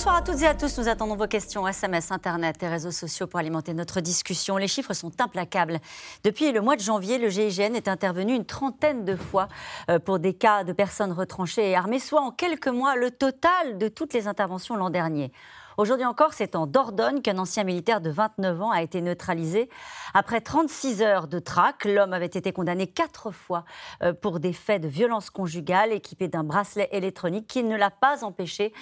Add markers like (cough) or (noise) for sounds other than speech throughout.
Bonsoir à toutes et à tous. Nous attendons vos questions SMS, Internet et réseaux sociaux pour alimenter notre discussion. Les chiffres sont implacables. Depuis le mois de janvier, le GIGN est intervenu une trentaine de fois euh, pour des cas de personnes retranchées et armées, soit en quelques mois le total de toutes les interventions l'an dernier. Aujourd'hui encore, c'est en Dordogne qu'un ancien militaire de 29 ans a été neutralisé. Après 36 heures de traque, l'homme avait été condamné quatre fois euh, pour des faits de violence conjugale équipé d'un bracelet électronique qui ne l'a pas empêché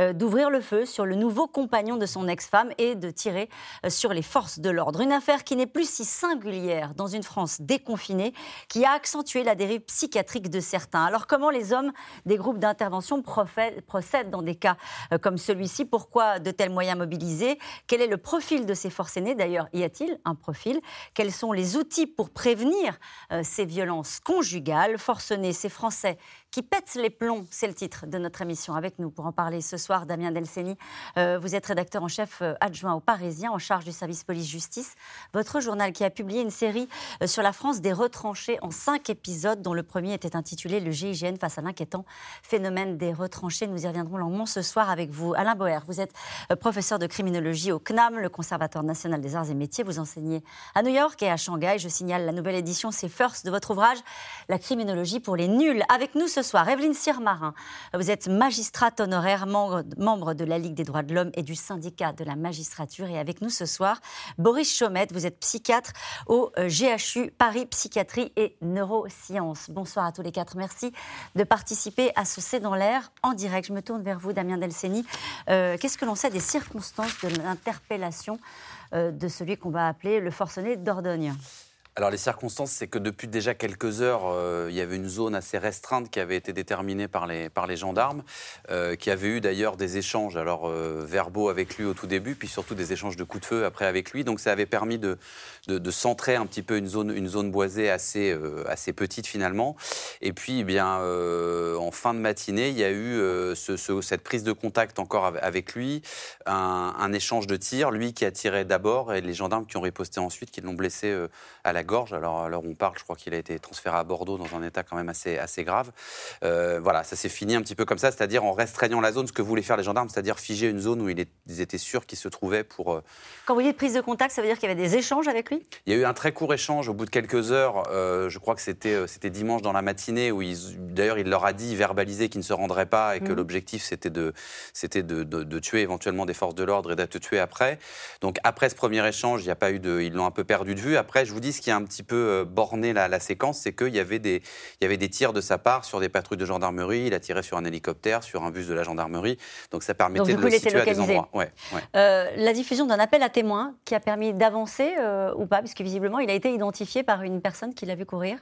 euh, d'ouvrir le feu sur le nouveau compagnon de son ex-femme et de tirer euh, sur les forces de l'ordre. Une affaire qui n'est plus si singulière dans une France déconfinée qui a accentué la dérive psychiatrique de certains. Alors comment les hommes des groupes d'intervention procèdent dans des cas comme celui-ci? Pourquoi de tels moyens mobilisés. Quel est le profil de ces forces aînées? D'ailleurs, y a-t-il un profil? Quels sont les outils pour prévenir euh, ces violences conjugales? Forcenés, ces Français qui pètent les plombs, c'est le titre de notre émission. Avec nous pour en parler ce soir, Damien Delceni. Euh, vous êtes rédacteur en chef euh, adjoint au Parisien, en charge du service police-justice. Votre journal qui a publié une série sur la France des retranchés en cinq épisodes, dont le premier était intitulé Le GIGN face à l'inquiétant phénomène des retranchés. Nous y reviendrons longuement ce soir avec vous. Alain Boer, vous êtes professeur de criminologie au CNAM, le Conservatoire national des arts et métiers. Vous enseignez à New York et à Shanghai. Je signale la nouvelle édition, c'est First de votre ouvrage, La criminologie pour les nuls. Avec nous soir, Evelyne Sirmarin. Vous êtes magistrate honoraire, membre, de la Ligue des droits de l'homme et du syndicat de la magistrature. Et avec nous ce soir, Boris Chaumette. Vous êtes psychiatre au euh, GHU Paris Psychiatrie et Neurosciences. Bonsoir à tous les quatre. Merci de participer à ce C'est dans l'air en direct. Je me tourne vers vous, Damien Delceni. Euh, qu'est-ce que l'on sait des circonstances de l'interpellation euh, de celui qu'on va appeler le forcené d'Ordogne? Alors les circonstances, c'est que depuis déjà quelques heures, euh, il y avait une zone assez restreinte qui avait été déterminée par les, par les gendarmes, euh, qui avait eu d'ailleurs des échanges alors euh, verbaux avec lui au tout début, puis surtout des échanges de coups de feu après avec lui. Donc ça avait permis de, de, centrer un petit peu une zone, une zone boisée assez, assez petite finalement. Et puis eh bien en fin de matinée, il y a eu ce, cette prise de contact encore avec lui, un, échange de tirs, lui qui a tiré d'abord et les gendarmes qui ont riposté ensuite, qui l'ont blessé à la gorge. Alors, à l'heure où on parle, je crois qu'il a été transféré à Bordeaux dans un état quand même assez, assez grave. Euh, voilà, ça s'est fini un petit peu comme ça, c'est-à-dire en restreignant la zone, ce que voulaient faire les gendarmes, c'est-à-dire figer une zone où ils étaient sûrs qu'il se trouvait pour. Euh, quand vous dites prise de contact, ça veut dire qu'il y avait des échanges avec lui? Il y a eu un très court échange au bout de quelques heures. Euh, je crois que c'était c'était dimanche dans la matinée où d'ailleurs il leur a dit verbalisé qu'il ne se rendrait pas et que mmh. l'objectif c'était de c'était de, de, tuer éventuellement des forces de l'ordre et d'être tué après. Donc après ce premier échange, il n'y a pas eu de, ils l'ont un peu perdu de vue. Après, je vous dis ce qui est un petit peu euh, borné la, séquence, c'est qu'il y, avait des, il y avait des tirs de sa part sur des patrouilles de gendarmerie, il a tiré sur un hélicoptère, sur un bus de la gendarmerie, donc ça permettait de le situer à des endroits. Euh, la diffusion d'un appel à témoins qui a permis d'avancer euh, ou pas, puisque visiblement il a été identifié par une personne qui l'a vu courir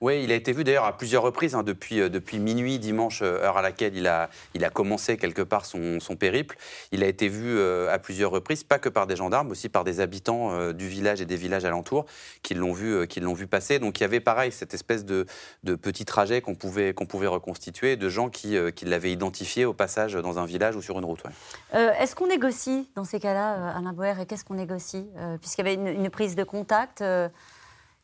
oui, il a été vu d'ailleurs à plusieurs reprises, hein, depuis, euh, depuis minuit dimanche, euh, heure à laquelle il a, il a commencé quelque part son, son périple. Il a été vu euh, à plusieurs reprises, pas que par des gendarmes, aussi par des habitants du village et des villages alentours qui l'ont vu, qui vu passer. Donc il y avait pareil cette espèce de, de petit trajet qu'on pouvait, qu'on pouvait reconstituer, de gens qui, qui l'avaient identifié au passage dans un village ou sur une route. Est-ce qu'on négocie dans ces cas-là, Alain Boer, et qu'est-ce qu'on négocie Puisqu'il y avait une, prise de contact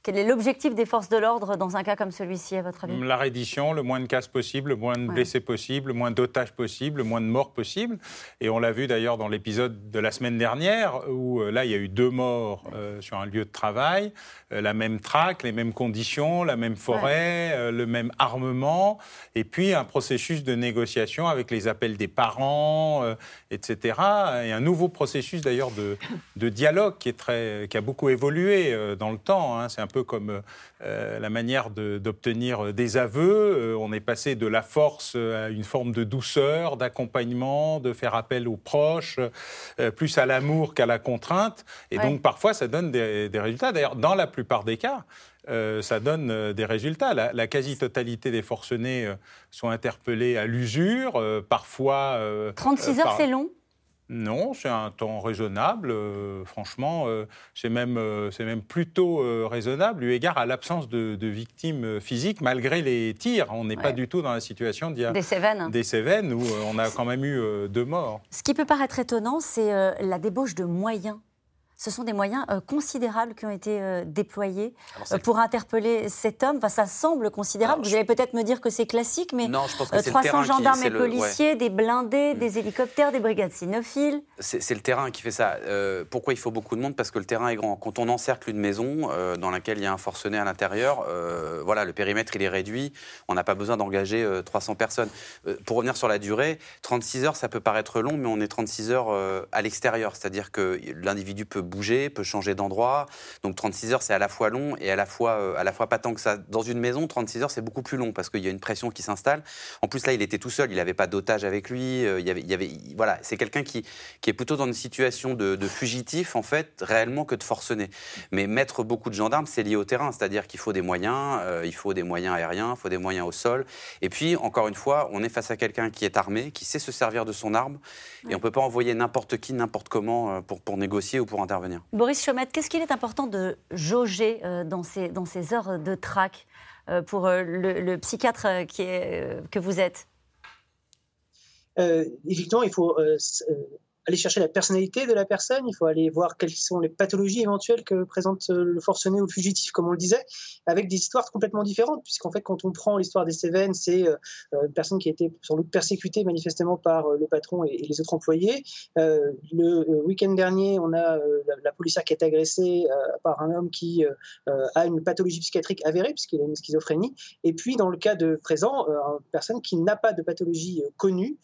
quel est l'objectif des forces de l'ordre dans un cas comme celui-ci, à votre avis? La reddition, le moins de casse possible, le moins de blessés possible, le moins d'otages possible, le moins de morts possible. Et on l'a vu d'ailleurs dans l'épisode de la semaine dernière, où euh, là, il y a eu deux morts euh, sur un lieu de travail, euh, la même traque, les mêmes conditions, la même forêt, le même armement, et puis un processus de négociation avec les appels des parents, etc. Et un nouveau processus d'ailleurs de, de, dialogue qui, est très, qui a beaucoup évolué dans le temps. Hein. C'est un peu comme euh, la manière d'obtenir des aveux. Euh, on est passé de la force à une forme de douceur, d'accompagnement, de faire appel aux proches, euh, plus à l'amour qu'à la contrainte. Et donc parfois, ça donne des, résultats. D'ailleurs, dans la plupart des cas, ça donne des résultats. La, quasi-totalité des forcenés sont interpellés à l'usure, parfois... 36 heures, c'est long? Non, c'est un temps raisonnable. Euh, franchement, euh, c'est même, euh, même plutôt raisonnable, eu égard à l'absence de, victimes physiques, malgré les tirs. On n'est pas du tout dans la situation d'il y a des Cévennes, des Cévennes où on a quand même eu deux morts. Ce qui peut paraître étonnant, c'est la débauche de moyens ce sont des moyens euh, considérables qui ont été euh, déployés euh, pour interpeller cet homme. Enfin, ça semble considérable. Vous allez peut-être me dire que c'est classique, mais non, je pense que 300 gendarmes et policiers, des blindés, mm. des hélicoptères, des brigades cynophiles. C'est le terrain qui fait ça. pourquoi il faut beaucoup de monde? Parce que le terrain est grand. Quand on encercle une maison dans laquelle il y a un forcené à l'intérieur, voilà, le périmètre il est réduit. On n'a pas besoin d'engager 300 personnes. pour revenir sur la durée, 36 heures, ça peut paraître long, mais on est 36 heures à l'extérieur. C'est-à-dire que l'individu peut bouger, peut changer d'endroit. Donc 36 heures, c'est à la fois long et à la fois, euh, à la fois pas tant que ça. Dans une maison, 36 heures, c'est beaucoup plus long parce qu'il y a une pression qui s'installe. En plus, là, il était tout seul, il n'avait pas d'otage avec lui. Euh, il y avait, il y avait, voilà, c'est quelqu'un qui, qui est plutôt dans une situation de, fugitif, en fait, réellement que de forcené. Mais mettre beaucoup de gendarmes, c'est lié au terrain, c'est-à-dire qu'il faut des moyens, euh, il faut des moyens aériens, il faut des moyens au sol. Et puis, encore une fois, on est face à quelqu'un qui est armé, qui sait se servir de son arme, et on ne peut pas envoyer n'importe qui, n'importe comment pour, pour négocier ou pour intervenir. Boris Chomette, qu'est-ce qu'il est important de jauger euh, dans, ces, dans ces heures de traque euh, pour euh, le, psychiatre qui est, que vous êtes? Effectivement, il faut aller chercher la personnalité de la personne, il faut aller voir quelles sont les pathologies éventuelles que présente euh, le forcené ou le fugitif, comme on le disait, avec des histoires complètement différentes, puisqu'en fait, quand on prend l'histoire des Cévennes, c'est euh, euh, une personne qui a été sans doute persécutée manifestement par le patron et, les autres employés. le week-end dernier, on a la, policière qui est agressée par un homme qui a une pathologie psychiatrique avérée, puisqu'il a une schizophrénie. Et puis, dans le cas de présent, une personne qui n'a pas de pathologie connue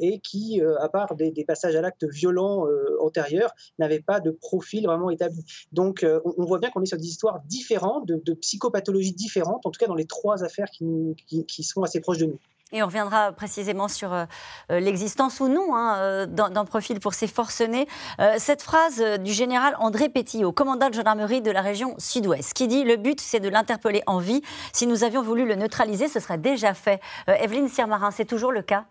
et qui, à part des passages à l'acte violents euh, antérieurs n'avaient pas de profil vraiment établi. Donc euh, on, voit bien qu'on est sur des histoires différentes, de, psychopathologies différentes, en tout cas dans les trois affaires qui, sont assez proches de nous. Et on reviendra précisément sur euh, l'existence ou non hein, d'un profil pour ces forcenés. cette phrase du général André Pétillot, commandant de gendarmerie de la région sud-ouest, qui dit Le but, c'est de l'interpeller en vie. Si nous avions voulu le neutraliser, ce serait déjà fait. Evelyne Sirmarin, c'est toujours le cas?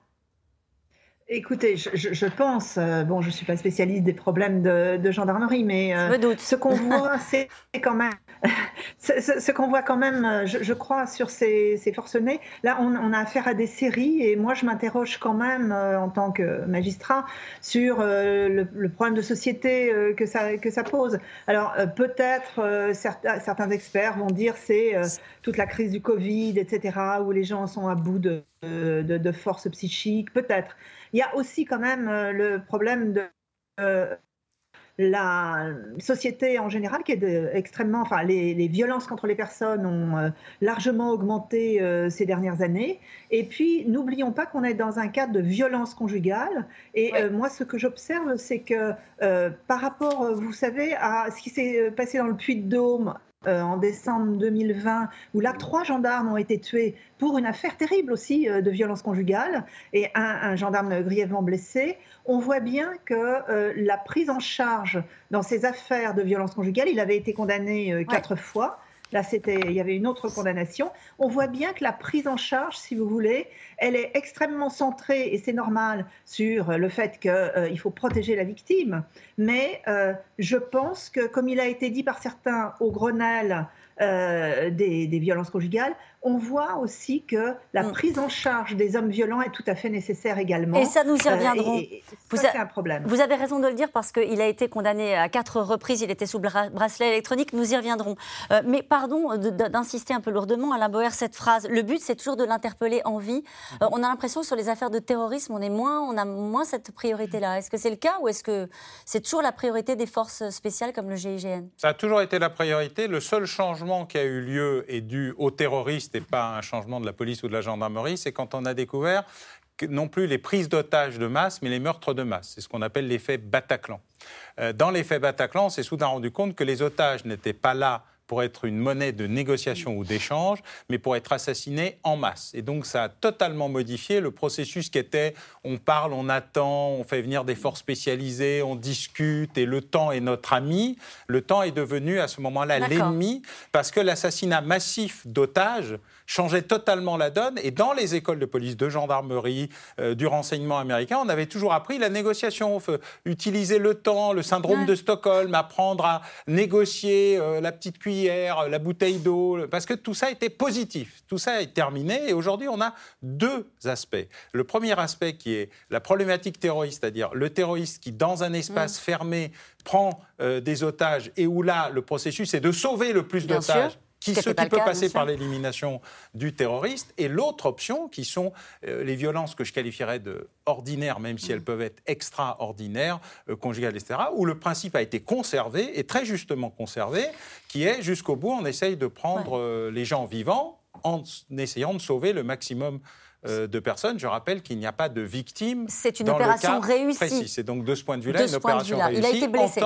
Écoutez, je, pense, euh, bon, je ne suis pas spécialiste des problèmes de, gendarmerie, mais euh, ce qu'on voit, (laughs) c'est quand même, (laughs) ce, qu'on voit quand même, euh, je, crois, sur ces, forcenés. Là, on, a affaire à des séries, et moi, je m'interroge quand même, en tant que magistrat, sur le, problème de société que, ça, que ça pose. Alors, peut-être, certains, certains, experts vont dire c'est toute la crise du Covid, etc., où les gens sont à bout de, de, de force psychique, peut-être. Il y a aussi quand même euh, le problème de euh, la société en général qui est extrêmement, enfin les, violences contre les personnes ont euh, largement augmenté ces dernières années. Et puis n'oublions pas qu'on est dans un cadre de violence conjugale. Et moi, ce que j'observe, c'est que par rapport, vous savez, à ce qui s'est passé dans le Puy-de-Dôme euh, en décembre 2020, où là, trois gendarmes ont été tués pour une affaire terrible aussi euh, de violence conjugale et un, gendarme grièvement blessé. On voit bien que euh, la prise en charge dans ces affaires de violence conjugale, il avait été condamné quatre fois. Là, c'était, il y avait une autre condamnation. On voit bien que la prise en charge, si vous voulez, elle est extrêmement centrée, et c'est normal, sur le fait qu'il euh, faut protéger la victime. Mais euh, je pense que, comme il a été dit par certains au Grenelle euh, des, violences conjugales, on voit aussi que la mm. prise en charge des hommes violents est tout à fait nécessaire également. Et ça, nous y reviendrons. vous, un problème. vous avez raison de le dire parce qu'il a été condamné à quatre reprises, il était sous bracelet électronique, nous y reviendrons. Euh, mais pardon d'insister un peu lourdement, Alain Boer, cette phrase. Le but, c'est toujours de l'interpeller en vie. Euh, on a l'impression sur les affaires de terrorisme, on, est moins, on a moins cette priorité-là. Est-ce que c'est le cas ou est-ce que c'est toujours la priorité des forces spéciales comme le GIGN Ça a toujours été la priorité. Le seul changement qui a eu lieu est dû aux terroristes pas un changement de la police ou de la gendarmerie, c'est quand on a découvert non plus les prises d'otages de masse, mais les meurtres de masse. C'est ce qu'on appelle l'effet Bataclan. Euh, dans l'effet Bataclan, on s'est soudain rendu compte que les otages n'étaient pas là pour être une monnaie de négociation ou d'échange, mais pour être assassiné en masse. Et donc ça a totalement modifié le processus qui était on parle, on attend, on fait venir des forces spécialisées, on discute et le temps est notre ami. Le temps est devenu à ce moment-là l'ennemi parce que l'assassinat massif d'otages changeait totalement la donne. Et dans les écoles de police, de gendarmerie, euh, du renseignement américain, on avait toujours appris la négociation, utiliser le temps, le syndrome de Stockholm, apprendre à négocier euh, la petite cuillère la bouteille d'eau, parce que tout ça était positif. Tout ça est terminé et aujourd'hui on a deux aspects. Le premier aspect qui est la problématique terroriste, c'est-à-dire le terroriste qui dans un espace fermé prend euh, des otages et où là le processus est de sauver le plus d'otages qui, ce qui peut passer par l'élimination du terroriste, et l'autre option, qui sont euh, les violences que je qualifierais de ordinaires, même si elles peuvent être extraordinaires, euh, conjugales, etc., où le principe a été conservé, et très justement conservé, qui est jusqu'au bout, on essaye de prendre euh, les gens vivants en essayant de sauver le maximum de personnes. Je rappelle qu'il n'y a pas de victimes. C'est une opération réussie. C'est donc de ce point de vue-là une opération réussie Il a été blessé.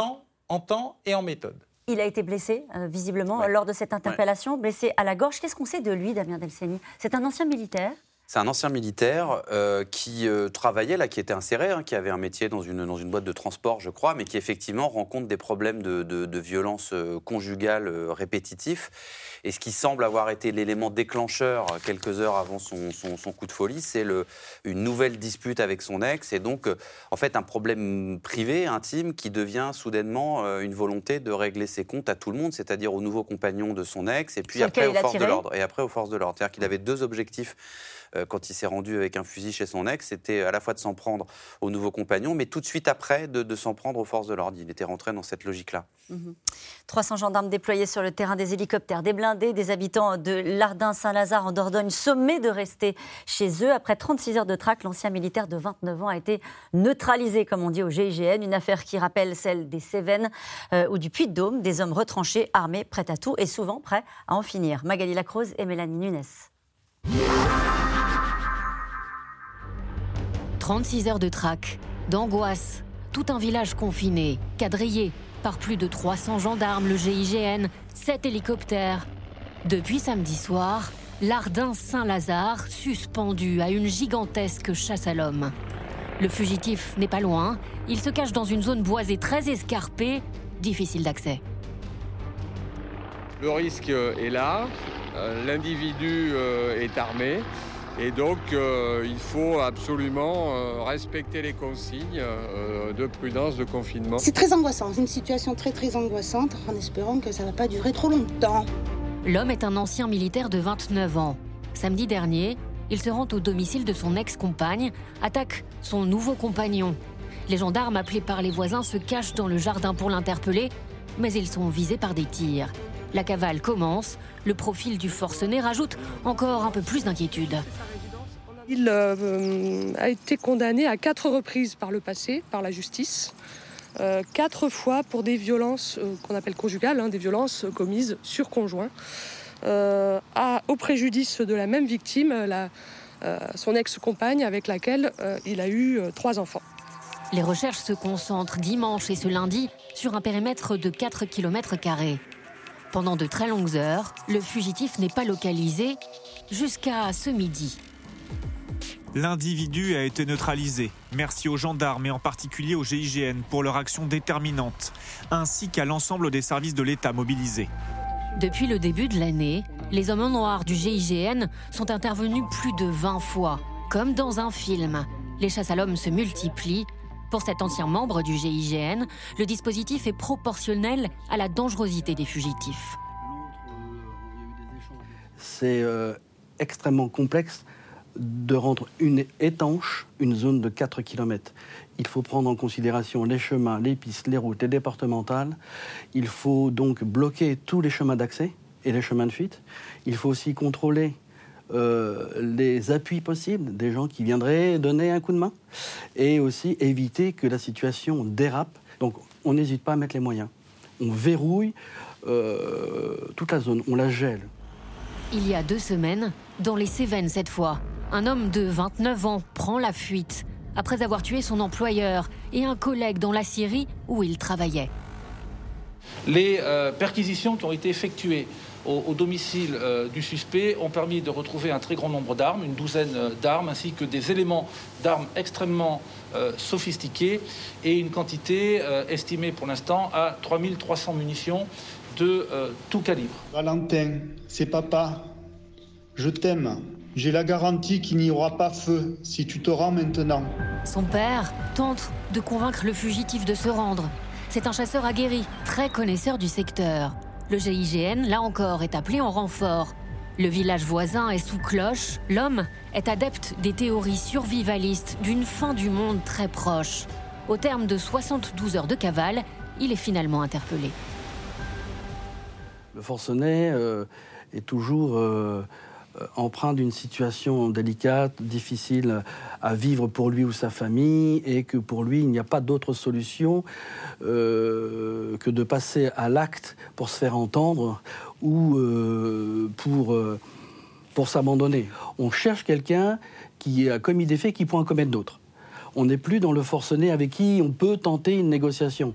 en temps et en méthode. Il a été blessé, euh, visiblement, lors de cette interpellation, blessé à la gorge. Qu'est-ce qu'on sait de lui, Damien Delceni C'est un ancien militaire c'est un ancien militaire euh, qui euh, travaillait là, qui était inséré, hein, qui avait un métier dans une, dans une boîte de transport, je crois, mais qui effectivement rencontre des problèmes de, de, violence conjugale répétitifs et ce qui semble avoir été l'élément déclencheur quelques heures avant son, coup de folie, c'est une nouvelle dispute avec son ex et donc en fait un problème privé, intime, qui devient soudainement euh, une volonté de régler ses comptes à tout le monde, c'est-à-dire aux nouveaux compagnons de son ex et puis après aux forces de l'ordre. Et après aux forces de l'ordre. C'est-à-dire qu'il avait deux objectifs euh, quand il s'est rendu avec un fusil chez son ex, c'était à la fois de s'en prendre aux nouveaux compagnons, mais tout de suite après de, s'en prendre aux forces de l'ordre. Il était rentré dans cette logique-là. 300 mhm. gendarmes déployés sur le terrain, des hélicoptères, des blindés, des habitants de Lardin-Saint-Lazare en Dordogne sommés de rester chez eux. Après 36 heures de traque, l'ancien militaire de 29 ans a été neutralisé, comme on dit au GIGN, une affaire qui rappelle celle des Cévennes euh, ou du Puy-de-Dôme, des hommes retranchés, armés, prêts à tout et souvent prêts à en finir. Magali Lacrose et Mélanie Nunes. 36 heures de traque, d'angoisse, tout un village confiné, quadrillé par plus de 300 gendarmes, le GIGN, 7 hélicoptères. Depuis samedi soir, l'Ardin Saint-Lazare suspendu à une gigantesque chasse à l'homme. Le fugitif n'est pas loin, il se cache dans une zone boisée très escarpée, difficile d'accès. Le risque est là, euh, l'individu euh, est armé, et donc, euh, il faut absolument euh, respecter les consignes euh, de prudence, de confinement. C'est très angoissant, c'est une situation très très angoissante, en espérant que ça ne va pas durer trop longtemps. L'homme est un ancien militaire de 29 ans. Samedi dernier, il se rend au domicile de son ex-compagne, attaque son nouveau compagnon. Les gendarmes appelés par les voisins se cachent dans le jardin pour l'interpeller, mais ils sont visés par des tirs. La cavale commence, le profil du forcené rajoute encore un peu plus d'inquiétude. Il euh, a été condamné à quatre reprises par le passé, par la justice. Euh, quatre fois pour des violences euh, qu'on appelle conjugales, hein, des violences commises sur conjoint, au préjudice de la même victime, son ex-compagne avec laquelle il a eu trois enfants. Les recherches se concentrent dimanche et ce lundi sur un périmètre de 4 km. Pendant de très longues heures, le fugitif n'est pas localisé jusqu'à ce midi. L'individu a été neutralisé. Merci aux gendarmes et en particulier au GIGN pour leur action déterminante, ainsi qu'à l'ensemble des services de l'État mobilisés. Depuis le début de l'année, les hommes en noir du GIGN sont intervenus plus de 20 fois, comme dans un film. Les chasses à l'homme se multiplient. Pour cet ancien membre du GIGN, le dispositif est proportionnel à la dangerosité des fugitifs. C'est euh, extrêmement complexe de rendre une étanche une zone de 4 km. Il faut prendre en considération les chemins, les pistes, les routes, les départementales. Il faut donc bloquer tous les chemins d'accès et les chemins de fuite. Il faut aussi contrôler les appuis possibles des gens qui viendraient donner un coup de main et aussi éviter que la situation dérape. Donc on n'hésite pas à mettre les moyens. On verrouille euh, toute la zone, on la gèle. Il y a deux semaines, dans les Cévennes cette fois, un homme de 29 ans prend la fuite après avoir tué son employeur et un collègue dans la Syrie où il travaillait. Les euh, perquisitions qui ont été effectuées au, domicile euh, du suspect ont permis de retrouver un très grand nombre d'armes, une douzaine euh, d'armes, ainsi que des éléments d'armes extrêmement sophistiqués et une quantité estimée pour l'instant à 3300 munitions de tout calibre. Valentin, c'est papa. Je t'aime. J'ai la garantie qu'il n'y aura pas feu si tu te rends maintenant. Son père tente de convaincre le fugitif de se rendre. C'est un chasseur aguerri, très connaisseur du secteur. Le GIGN, là encore, est appelé en renfort. Le village voisin est sous cloche. L'homme est adepte des théories survivalistes d'une fin du monde très proche. Au terme de 72 heures de cavale, il est finalement interpellé. Le forcené euh, est toujours euh, empreint d'une situation délicate, difficile à vivre pour lui ou sa famille, et que pour lui, il n'y a pas d'autre solution que de passer à l'acte pour se faire entendre ou pour, pour s'abandonner. On cherche quelqu'un qui a commis des faits qui pourrait en commettre d'autres. On n'est plus dans le forcené avec qui on peut tenter une négociation.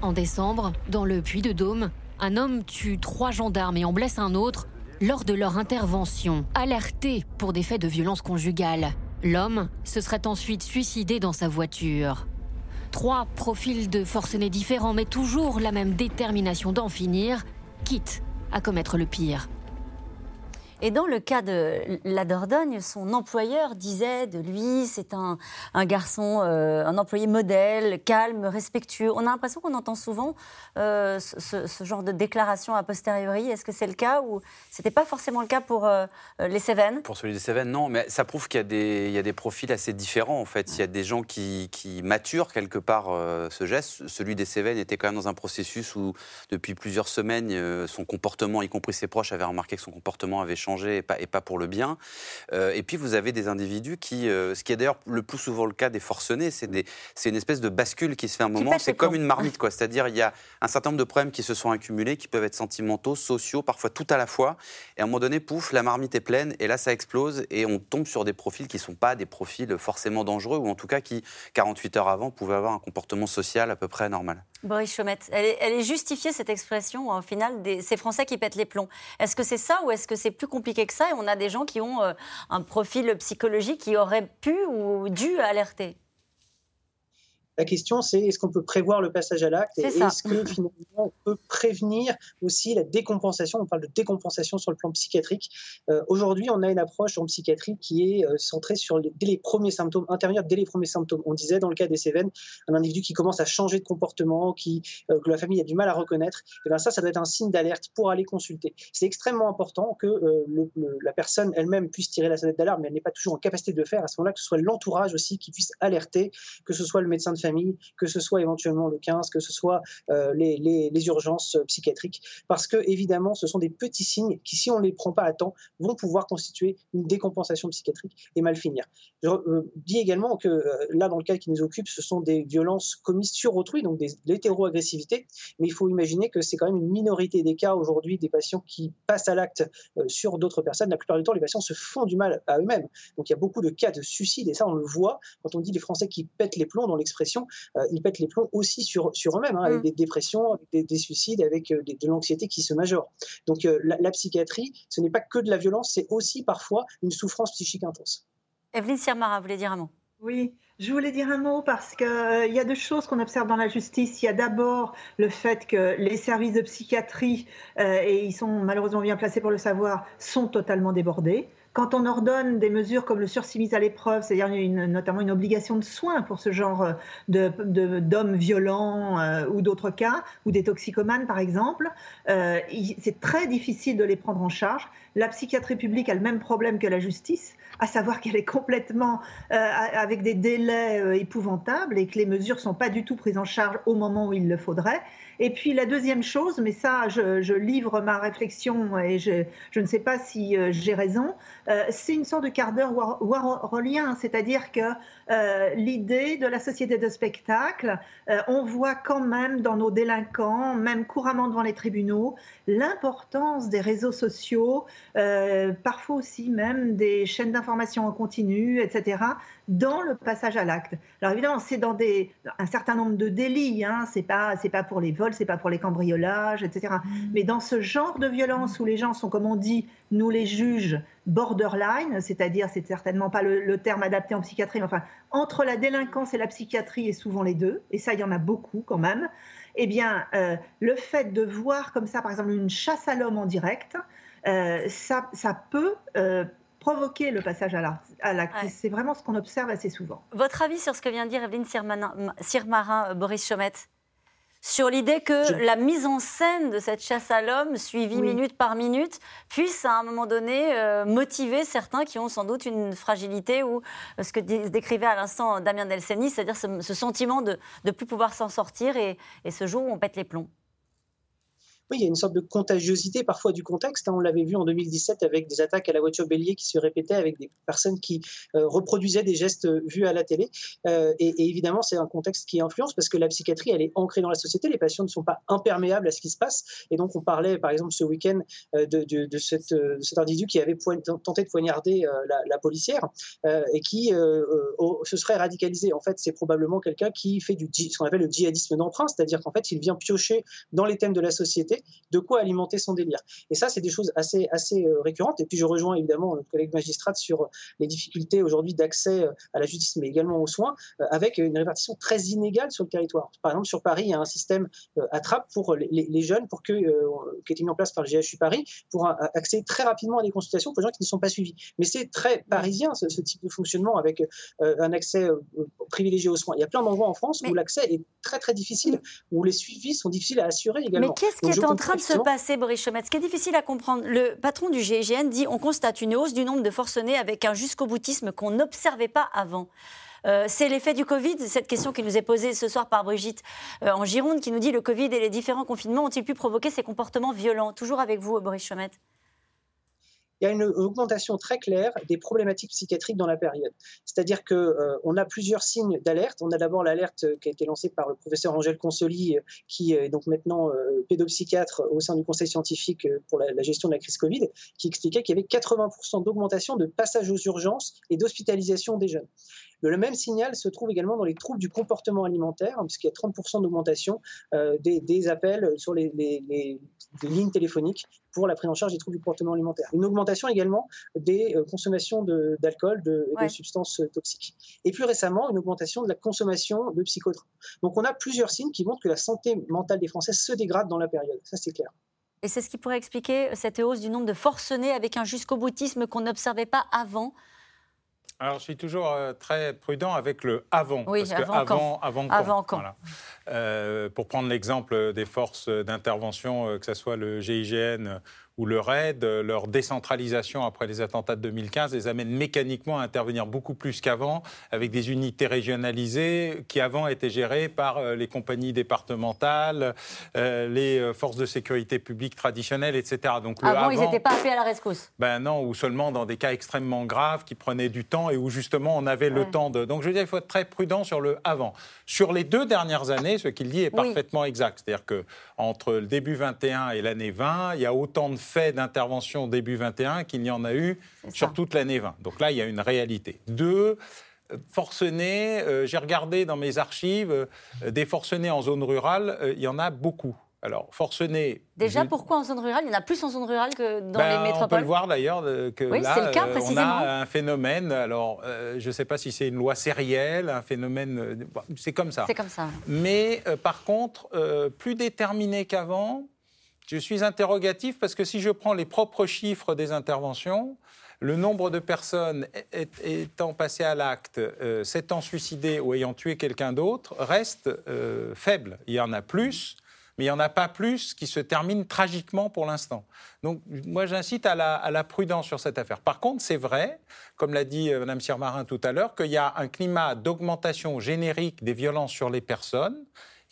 En décembre, dans le Puy de Dôme, un homme tue trois gendarmes et en blesse un autre lors de leur intervention, alerté pour des faits de violence conjugale. L'homme se serait ensuite suicidé dans sa voiture. Trois profils de forcenés différents, mais toujours la même détermination d'en finir, quitte à commettre le pire. Et dans le cas de la Dordogne, son employeur disait de lui, c'est un, garçon, euh, un employé modèle, calme, respectueux. On a l'impression qu'on entend souvent euh, ce, genre de déclaration a posteriori. Est-ce que c'est le cas ou c'était pas forcément le cas pour euh, les Cévennes? Pour celui des Cévennes, non. Mais ça prouve qu'il y, a des, profils assez différents en fait. Il y a des gens qui, qui maturent quelque part ce geste. Celui des Cévennes était quand même dans un processus où depuis plusieurs semaines, son comportement, y compris ses proches, avaient remarqué que son comportement avait changé et pas, et pas pour le bien. Euh, et puis vous avez des individus qui, euh, ce qui est d'ailleurs le plus souvent le cas des forcenés, c'est une espèce de bascule qui se fait un moment. C'est comme une marmite, quoi. C'est-à-dire il y a un certain nombre de problèmes qui se sont accumulés, qui peuvent être sentimentaux, sociaux, parfois tout à la fois. Et à un moment donné, pouf, la marmite est pleine et là ça explose et on tombe sur des profils qui ne sont pas des profils forcément dangereux ou en tout cas qui 48 heures avant pouvaient avoir un comportement social à peu près normal. Boris Chomette, elle est, justifiée cette expression au final des ces Français qui pètent les plombs. Est-ce que c'est ça ou est-ce que c'est plus compliqué que ça? Et on a des gens qui ont euh, un profil psychologique qui aurait pu ou dû alerter. La question, c'est est-ce qu'on peut prévoir le passage à l'acte et est-ce que (laughs) finalement on peut prévenir aussi la décompensation? On parle de décompensation sur le plan psychiatrique. Euh, aujourd'hui, on a une approche en psychiatrie qui est euh, centrée sur les, dès les premiers symptômes, intervenir dès les premiers symptômes. On disait dans le cas des Cévennes, un individu qui commence à changer de comportement, qui, euh, que la famille a du mal à reconnaître, et eh bien ça, ça doit être un signe d'alerte pour aller consulter. C'est extrêmement important que la personne elle-même puisse tirer la sonnette d'alarme, mais elle n'est pas toujours en capacité de le faire. À ce moment-là, que ce soit l'entourage aussi qui puisse alerter, que ce soit le médecin de famille, que ce soit éventuellement le 15, que ce soit euh, les, les, urgences euh, psychiatriques, parce que évidemment, ce sont des petits signes qui, si on ne les prend pas à temps, vont pouvoir constituer une décompensation psychiatrique et mal finir. Je euh, dis également que là, dans le cas qui nous occupe, ce sont des violences commises sur autrui, donc des, de l'hétéro-agressivité, mais il faut imaginer que c'est quand même une minorité des cas aujourd'hui des patients qui passent à l'acte sur d'autres personnes. La plupart du temps, les patients se font du mal à eux-mêmes. Donc il y a beaucoup de cas de suicide, et ça, on le voit quand on dit les Français qui pètent les plombs dans l'expression. Euh, ils pètent les plombs aussi sur, sur eux-mêmes, hein, avec mm. des dépressions, avec des, suicides, avec euh, de l'anxiété qui se majore. Donc euh, la, psychiatrie, ce n'est pas que de la violence, c'est aussi parfois une souffrance psychique intense. Evelyne Sirmara, vous voulez dire un mot? Oui, je voulais dire un mot parce qu'il il y a deux choses qu'on observe dans la justice. Il y a d'abord le fait que les services de psychiatrie, et ils sont malheureusement bien placés pour le savoir, sont totalement débordés. Quand on ordonne des mesures comme le sursis mis à l'épreuve, c'est-à-dire notamment une obligation de soins pour ce genre euh, d'hommes violents euh, ou d'autres cas, ou des toxicomanes par exemple, euh, c'est très difficile de les prendre en charge. La psychiatrie publique a le même problème que la justice, à savoir qu'elle est complètement avec des délais épouvantables et que les mesures ne sont pas du tout prises en charge au moment où il le faudrait. Et puis la deuxième chose, mais ça, je, livre ma réflexion et je, ne sais pas si euh, j'ai raison, euh, c'est une sorte de quart d'heure warolien, c'est-à-dire que euh, l'idée de la société de spectacle, on voit quand même dans nos délinquants, même couramment devant les tribunaux, l'importance des réseaux sociaux, parfois aussi même des chaînes d'information en continu, etc., dans le passage à l'acte. Alors évidemment, c'est dans des, un certain nombre de délits, hein, c'est pas, c'est pas pour les vols, c'est pas pour les cambriolages, etc. Mmh. Mais dans ce genre de violence où les gens sont, comme on dit, nous les juges borderline, c'est-à-dire, c'est certainement pas le, terme adapté en psychiatrie, mais enfin, entre la délinquance et la psychiatrie et souvent les deux, et ça, il y en a beaucoup quand même. Eh bien, euh, le fait de voir comme ça, par exemple, une chasse à l'homme en direct, euh, ça, ça, peut euh, provoquer le passage à l'acte. C'est vraiment ce qu'on observe assez souvent. Votre avis sur ce que vient de dire Evelyne Sirmarin, Boris Chomette sur l'idée que la mise en scène de cette chasse à l'homme, suivie minute par minute, puisse à un moment donné euh, motiver certains qui ont sans doute une fragilité ou euh, ce que décrivait à l'instant Damien Delceni, c'est-à-dire ce, sentiment de ne plus pouvoir s'en sortir et, et ce jour où on pète les plombs il y a une sorte de contagiosité parfois du contexte. Hein. On l'avait vu en 2017 avec des attaques à la voiture bélier qui se répétaient avec des personnes qui euh, reproduisaient des gestes vus à la télé. Euh, et, évidemment, c'est un contexte qui influence parce que la psychiatrie, elle est ancrée dans la société. Les patients ne sont pas imperméables à ce qui se passe. Et donc, on parlait, par exemple, ce week-end euh, de, cet individu qui avait tenté de poignarder la, policière et qui se serait radicalisé. En fait, c'est probablement quelqu'un qui fait du, ce qu'on appelle le djihadisme d'emprunt, c'est-à-dire qu'en fait, il vient piocher dans les thèmes de la société de quoi alimenter son délire. Et ça, c'est des choses assez, assez euh, récurrentes. Et puis, je rejoins évidemment notre collègue magistrate sur euh, les difficultés aujourd'hui d'accès euh, à la justice, mais également aux soins, avec une répartition très inégale sur le territoire. Par exemple, sur Paris, il y a un système attrape pour les, jeunes, pour que, qui a été mis en place par le GHU Paris, pour accéder très rapidement à des consultations pour les gens qui ne sont pas suivis. Mais c'est très parisien, ce, type de fonctionnement, avec un accès privilégié aux soins. Il y a plein d'endroits en France où l'accès est très, très difficile, où les suivis sont difficiles à assurer également. Mais qu'est-ce qui est en train de se passer, Boris Chomet Ce qui est difficile à comprendre, le patron du GIGN dit on constate une hausse du nombre de forcenés avec un jusqu'au boutisme qu'on n'observait pas avant. Euh, c'est l'effet du Covid, cette question qui nous est posée ce soir par Brigitte euh, en Gironde, qui nous dit le Covid et les différents confinements ont-ils pu provoquer ces comportements violents? Toujours avec vous, Boris Chomet il y a une augmentation très claire des problématiques psychiatriques dans la période. C'est-à-dire qu'on euh, a plusieurs signes d'alerte. On a d'abord l'alerte qui a été lancée par le professeur Angèle Consoli, euh, qui est donc maintenant euh, pédopsychiatre au sein du Conseil scientifique pour la, gestion de la crise Covid, qui expliquait qu'il y avait 80% d'augmentation de passage aux urgences et d'hospitalisation des jeunes. Le même signal se trouve également dans les troubles du comportement alimentaire, hein, puisqu'il y a 30% d'augmentation des, appels sur les, lignes téléphoniques pour la prise en charge des troubles du comportement alimentaire. Une augmentation également des euh, consommations d'alcool, de, de, de, substances euh, toxiques. Et plus récemment, une augmentation de la consommation de psychotropes. Donc on a plusieurs signes qui montrent que la santé mentale des Français se dégrade dans la période. Ça, c'est clair. Et c'est ce qui pourrait expliquer cette hausse du nombre de forcenés avec un jusqu'au boutisme qu'on n'observait pas avant alors, je suis toujours euh, très prudent avec le avant. Oui, parce avant, que quand? avant, avant quand. Euh, pour prendre l'exemple des forces d'intervention, euh, que ce soit le GIGN ou le RAID, leur décentralisation après les attentats de 2015 les amène mécaniquement à intervenir beaucoup plus qu'avant, avec des unités régionalisées qui avant étaient gérées par euh, les compagnies départementales, euh, les euh, forces de sécurité publique traditionnelles, etc. Donc, avant, ils n'étaient pas appelés à la rescousse. Ben non, ou seulement dans des cas extrêmement graves qui prenaient du temps et où justement on avait le temps de. Donc je veux dire, il faut être très prudent sur le avant. Sur les deux dernières années, ce qu'il dit est parfaitement exact. C'est-à-dire que entre le début 21 et l'année 20, il y a autant de fait d'intervention début 21 qu'il n'y en a eu sur toute l'année 20. Donc là, il y a une réalité. Deux, forcenés, euh, j'ai regardé dans mes archives, euh, des forcenés en zone rurale, euh, il y en a beaucoup. Alors, forcenés. Déjà, pourquoi en zone rurale? Il y en a plus en zone rurale que dans ben, les métropoles On peut le voir d'ailleurs que là, on a un phénomène. Alors, je ne sais pas si c'est une loi sérielle, un phénomène. c'est comme ça. C'est comme ça. Mais par contre, plus déterminé qu'avant, je suis interrogatif parce que si je prends les propres chiffres des interventions, le nombre de personnes étant passées à l'acte, euh, s'étant suicidées ou ayant tué quelqu'un d'autre reste euh, faible. Il y en a plus, mais il n'y en a pas plus qui se terminent tragiquement pour l'instant. Donc moi j'incite à la, prudence sur cette affaire. Par contre, c'est vrai, comme l'a dit euh, Mme Sirmarin tout à l'heure, qu'il y a un climat d'augmentation générique des violences sur les personnes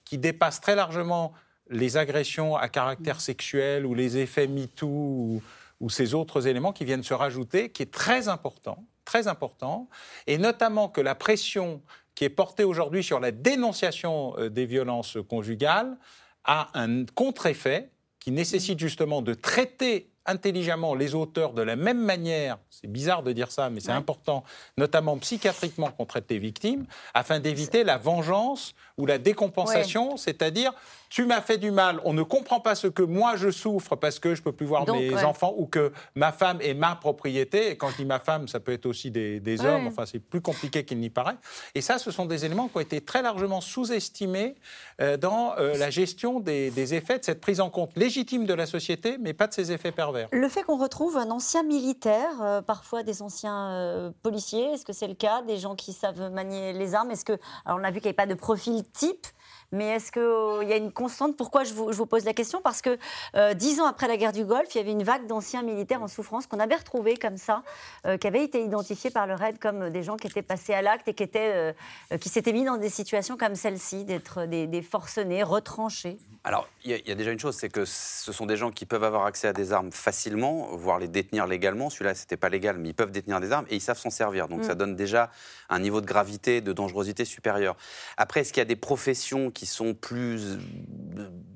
qui dépasse très largement les agressions à caractère sexuel ou les effets MeToo ou, ou ces autres éléments qui viennent se rajouter, qui est très important, très important, et notamment que la pression qui est portée aujourd'hui sur la dénonciation euh, des violences conjugales a un contre-effet qui nécessite justement de traiter intelligemment les auteurs de la même manière, c'est bizarre de dire ça, mais c'est important, notamment psychiatriquement qu'on traite les victimes, afin d'éviter la vengeance ou la décompensation, c'est-à-dire tu m'as fait du mal, on ne comprend pas ce que moi je souffre parce que je peux plus voir mes enfants ou que ma femme est ma propriété. Et quand je dis ma femme, ça peut être aussi des, hommes. Enfin, c'est plus compliqué qu'il n'y paraît. Et ça, ce sont des éléments qui ont été très largement sous-estimés euh, dans euh, la gestion des, effets de cette prise en compte légitime de la société, mais pas de ses effets pervers. Le fait qu'on retrouve un ancien militaire, euh, parfois des anciens policiers, est-ce que c'est le cas? Des gens qui savent manier les armes? Est-ce que alors on a vu qu'il n'y avait pas de profil type mais est-ce qu'il y a une constante? Pourquoi je vous, je vous, pose la question? Parce que euh, dix ans après la guerre du Golfe, il y avait une vague d'anciens militaires en souffrance qu'on avait retrouvés comme ça, euh, qui avaient été identifiés par le RAID comme des gens qui étaient passés à l'acte et qui, étaient, euh, qui s'étaient mis dans des situations comme celle-ci, d'être des, des, forcenés, retranchés. Alors, il y, y, a déjà une chose, c'est que ce sont des gens qui peuvent avoir accès à des armes facilement, voire les détenir légalement. Celui-là, c'était pas légal, mais ils peuvent détenir des armes et ils savent s'en servir. Donc, mm. ça donne déjà un niveau de gravité, de dangerosité supérieur. Après, est-ce qu'il y a des professions qui sont plus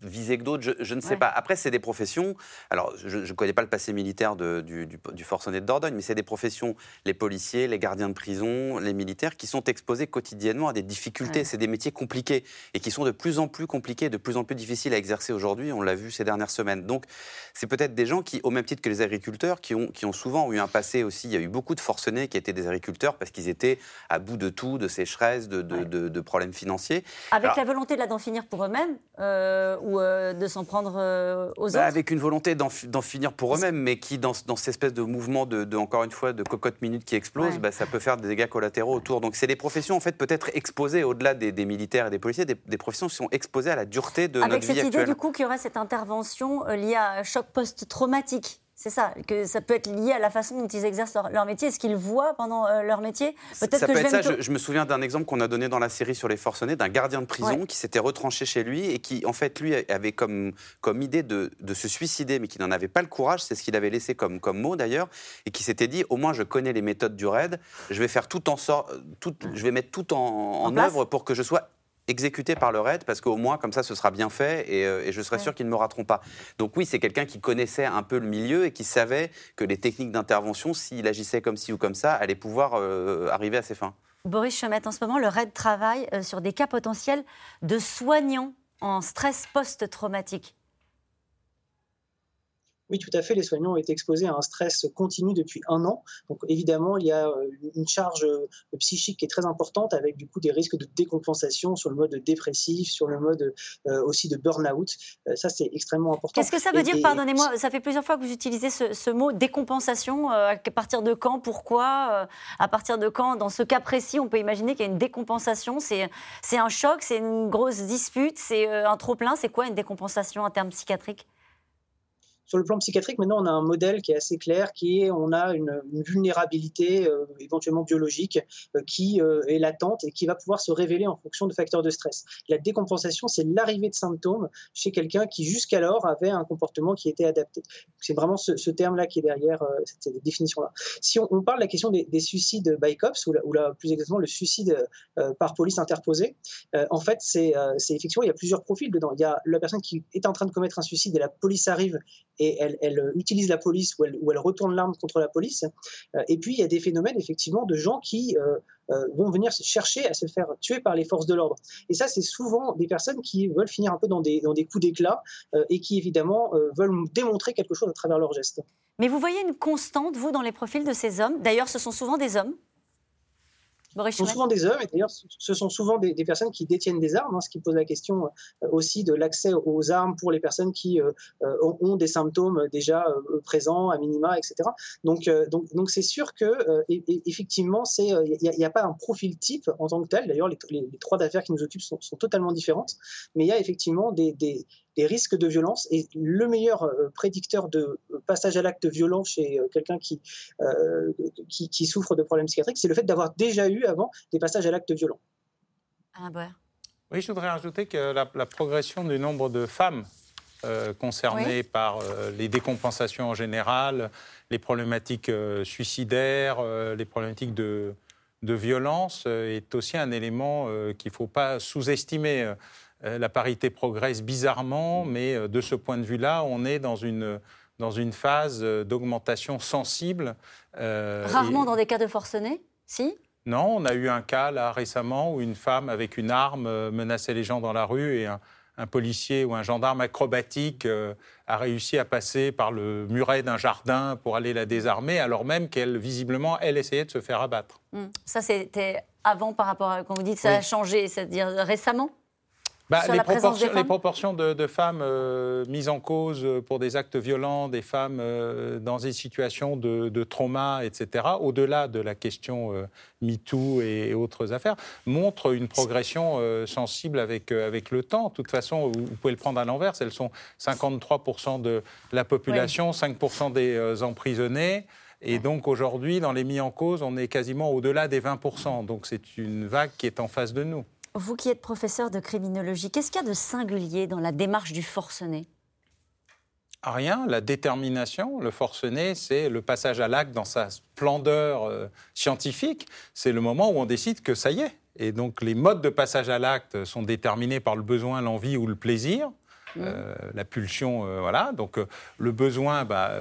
visées que d'autres je, je, ne sais ouais. pas. Après, c'est des professions. Alors, je ne connais pas le passé militaire de, du, du, du, forcené de Dordogne, mais c'est des professions, les policiers, les gardiens de prison, les militaires, qui sont exposés quotidiennement à des difficultés. Ouais. C'est des métiers compliqués et qui sont de plus en plus compliqués, de plus en plus difficiles à exercer aujourd'hui. On l'a vu ces dernières semaines. Donc, c'est peut-être des gens qui, au même titre que les agriculteurs, qui ont, qui ont souvent eu un passé aussi. Il y a eu beaucoup de forcenés qui étaient des agriculteurs parce qu'ils étaient à bout de tout, de sécheresse, de, de, ouais. de, de problèmes financiers. Avec Alors, la volonté d'en finir pour eux-mêmes euh, ou euh, de s'en prendre euh, aux autres bah, Avec une volonté d'en finir pour eux-mêmes, mais qui, dans, dans, cette espèce de mouvement, de, encore une fois, de cocotte minute qui explose, ouais. bah, ça peut faire des dégâts collatéraux autour. Donc c'est des professions, en fait, peut-être exposées, au-delà des, des, militaires et des policiers, des, des, professions qui sont exposées à la dureté de Avec notre vie actuelle. Avec cette idée, du coup, qu'il y aurait cette intervention liée à un choc post-traumatique c'est ça, que ça peut être lié à la façon dont ils exercent leur, leur métier, ce qu'ils voient pendant euh, leur métier. Peut-être ça que peut je être ça. Je, je, me souviens d'un exemple qu'on a donné dans la série sur les forcenés, d'un gardien de prison ouais. qui s'était retranché chez lui et qui, en fait, lui avait comme, comme idée de, de se suicider, mais qui n'en avait pas le courage. C'est ce qu'il avait laissé comme, comme mot d'ailleurs, et qui s'était dit au moins je connais les méthodes du raid, je vais faire tout en sort, tout, je vais mettre tout en, en, en œuvre pour que je sois exécuté par le RAID parce qu'au moins comme ça ce sera bien fait et, euh, et je serai ouais. sûr qu'ils ne me rateront pas. Donc oui, c'est quelqu'un qui connaissait un peu le milieu et qui savait que les techniques d'intervention, s'il agissait comme ci ou comme ça, allaient pouvoir euh, arriver à ses fins. Boris Chemet, en ce moment, le RAID travaille euh, sur des cas potentiels de soignants en stress post-traumatique. Oui, tout à fait. Les soignants ont été exposés à un stress continu depuis un an. Donc, évidemment, il y a euh, une charge euh, psychique qui est très importante avec du coup des risques de décompensation sur le mode dépressif, sur le mode euh, aussi de burn-out. Euh, ça, c'est extrêmement important. Qu'est-ce que ça veut dire, pardonnez-moi Ça fait plusieurs fois que vous utilisez ce, ce mot décompensation. Euh, à partir de quand Pourquoi À partir de quand Dans ce cas précis, on peut imaginer qu'il y a une décompensation. C'est un choc, c'est une grosse dispute, c'est un trop-plein. C'est quoi une décompensation en termes psychiatriques? Sur le plan psychiatrique, maintenant, on a un modèle qui est assez clair, qui est on a une, vulnérabilité euh, éventuellement biologique euh, qui euh, est latente et qui va pouvoir se révéler en fonction de facteurs de stress. La décompensation, c'est l'arrivée de symptômes chez quelqu'un qui jusqu'alors avait un comportement qui était adapté. C'est vraiment ce, terme-là qui est derrière cette définition-là. Si on, parle de la question des, des suicides by cops, ou, plus exactement le suicide par police interposée, en fait, c'est effectivement, il y a plusieurs profils dedans. Il y a la personne qui est en train de commettre un suicide et la police arrive et elle, elle, utilise la police ou elle, ou elle retourne l'arme contre la police. Euh, et puis, il y a des phénomènes, effectivement, de gens qui euh, euh, vont venir chercher à se faire tuer par les forces de l'ordre. Et ça, c'est souvent des personnes qui veulent finir un peu dans des, dans des coups d'éclat euh, et qui, évidemment, euh, veulent démontrer quelque chose à travers leurs gestes. Mais vous voyez une constante, vous, dans les profils de ces hommes? D'ailleurs, ce sont souvent des hommes? Ce sont souvent des hommes, et d'ailleurs, ce sont souvent des, des, personnes qui détiennent des armes, hein, ce qui pose la question euh, aussi de l'accès aux armes pour les personnes qui euh, euh ont, des symptômes déjà présents, à minima, etc. Donc, euh, donc, donc c'est sûr que effectivement, c'est il n'y a, a, pas un profil type en tant que tel. D'ailleurs, les, les, les, trois affaires qui nous occupent sont, sont totalement différentes, mais il y a effectivement des, des des risques de violence. Et le meilleur euh, prédicteur de passage à l'acte violent chez euh, quelqu'un qui, euh, qui, qui, souffre de problèmes psychiatriques, c'est le fait d'avoir déjà eu avant des passages à l'acte violent. Ah ouais. Oui, je voudrais rajouter que la, la progression du nombre de femmes euh, concernées oui. par euh, les décompensations en général, les problématiques euh, suicidaires, les problématiques de, de violence est aussi un élément qu'il ne faut pas sous-estimer. Euh, la parité progresse bizarrement, mais euh, de ce point de vue-là, on est dans une, dans une phase euh, d'augmentation sensible. Rarement et... dans des cas de forcenés, si? Non, on a eu un cas là récemment où une femme avec une arme menaçait les gens dans la rue et un, un policier ou un gendarme acrobatique euh, a réussi à passer par le muret d'un jardin pour aller la désarmer, alors même qu'elle, visiblement, elle essayait de se faire abattre. Mmh. Ça, c'était avant par rapport à, quand vous dites, ça oui. a changé, c'est-à-dire récemment? Bah, sur les, la proportions, des les femmes proportions de, de femmes euh, mises en cause pour des actes violents, des femmes euh, dans des situations de, de trauma, etc., au-delà de la question euh, MeToo et, et autres affaires, montrent une progression euh, sensible avec, euh, avec le temps. De toute façon, vous, vous pouvez le prendre à l'envers, elles sont 53% de la population, 5% des euh, emprisonnés. Et donc aujourd'hui, dans les mis en cause, on est quasiment au-delà des 20%. Donc c'est une vague qui est en face de nous. Vous qui êtes professeur de criminologie, qu'est-ce qu'il y a de singulier dans la démarche du forcené? Rien, la détermination, le forcené, c'est le passage à l'acte dans sa splendeur euh, scientifique. C'est le moment où on décide que ça y est. Et donc les modes de passage à l'acte sont déterminés par le besoin, l'envie ou le plaisir. Euh, la pulsion, euh, voilà. Donc euh, le besoin, bah,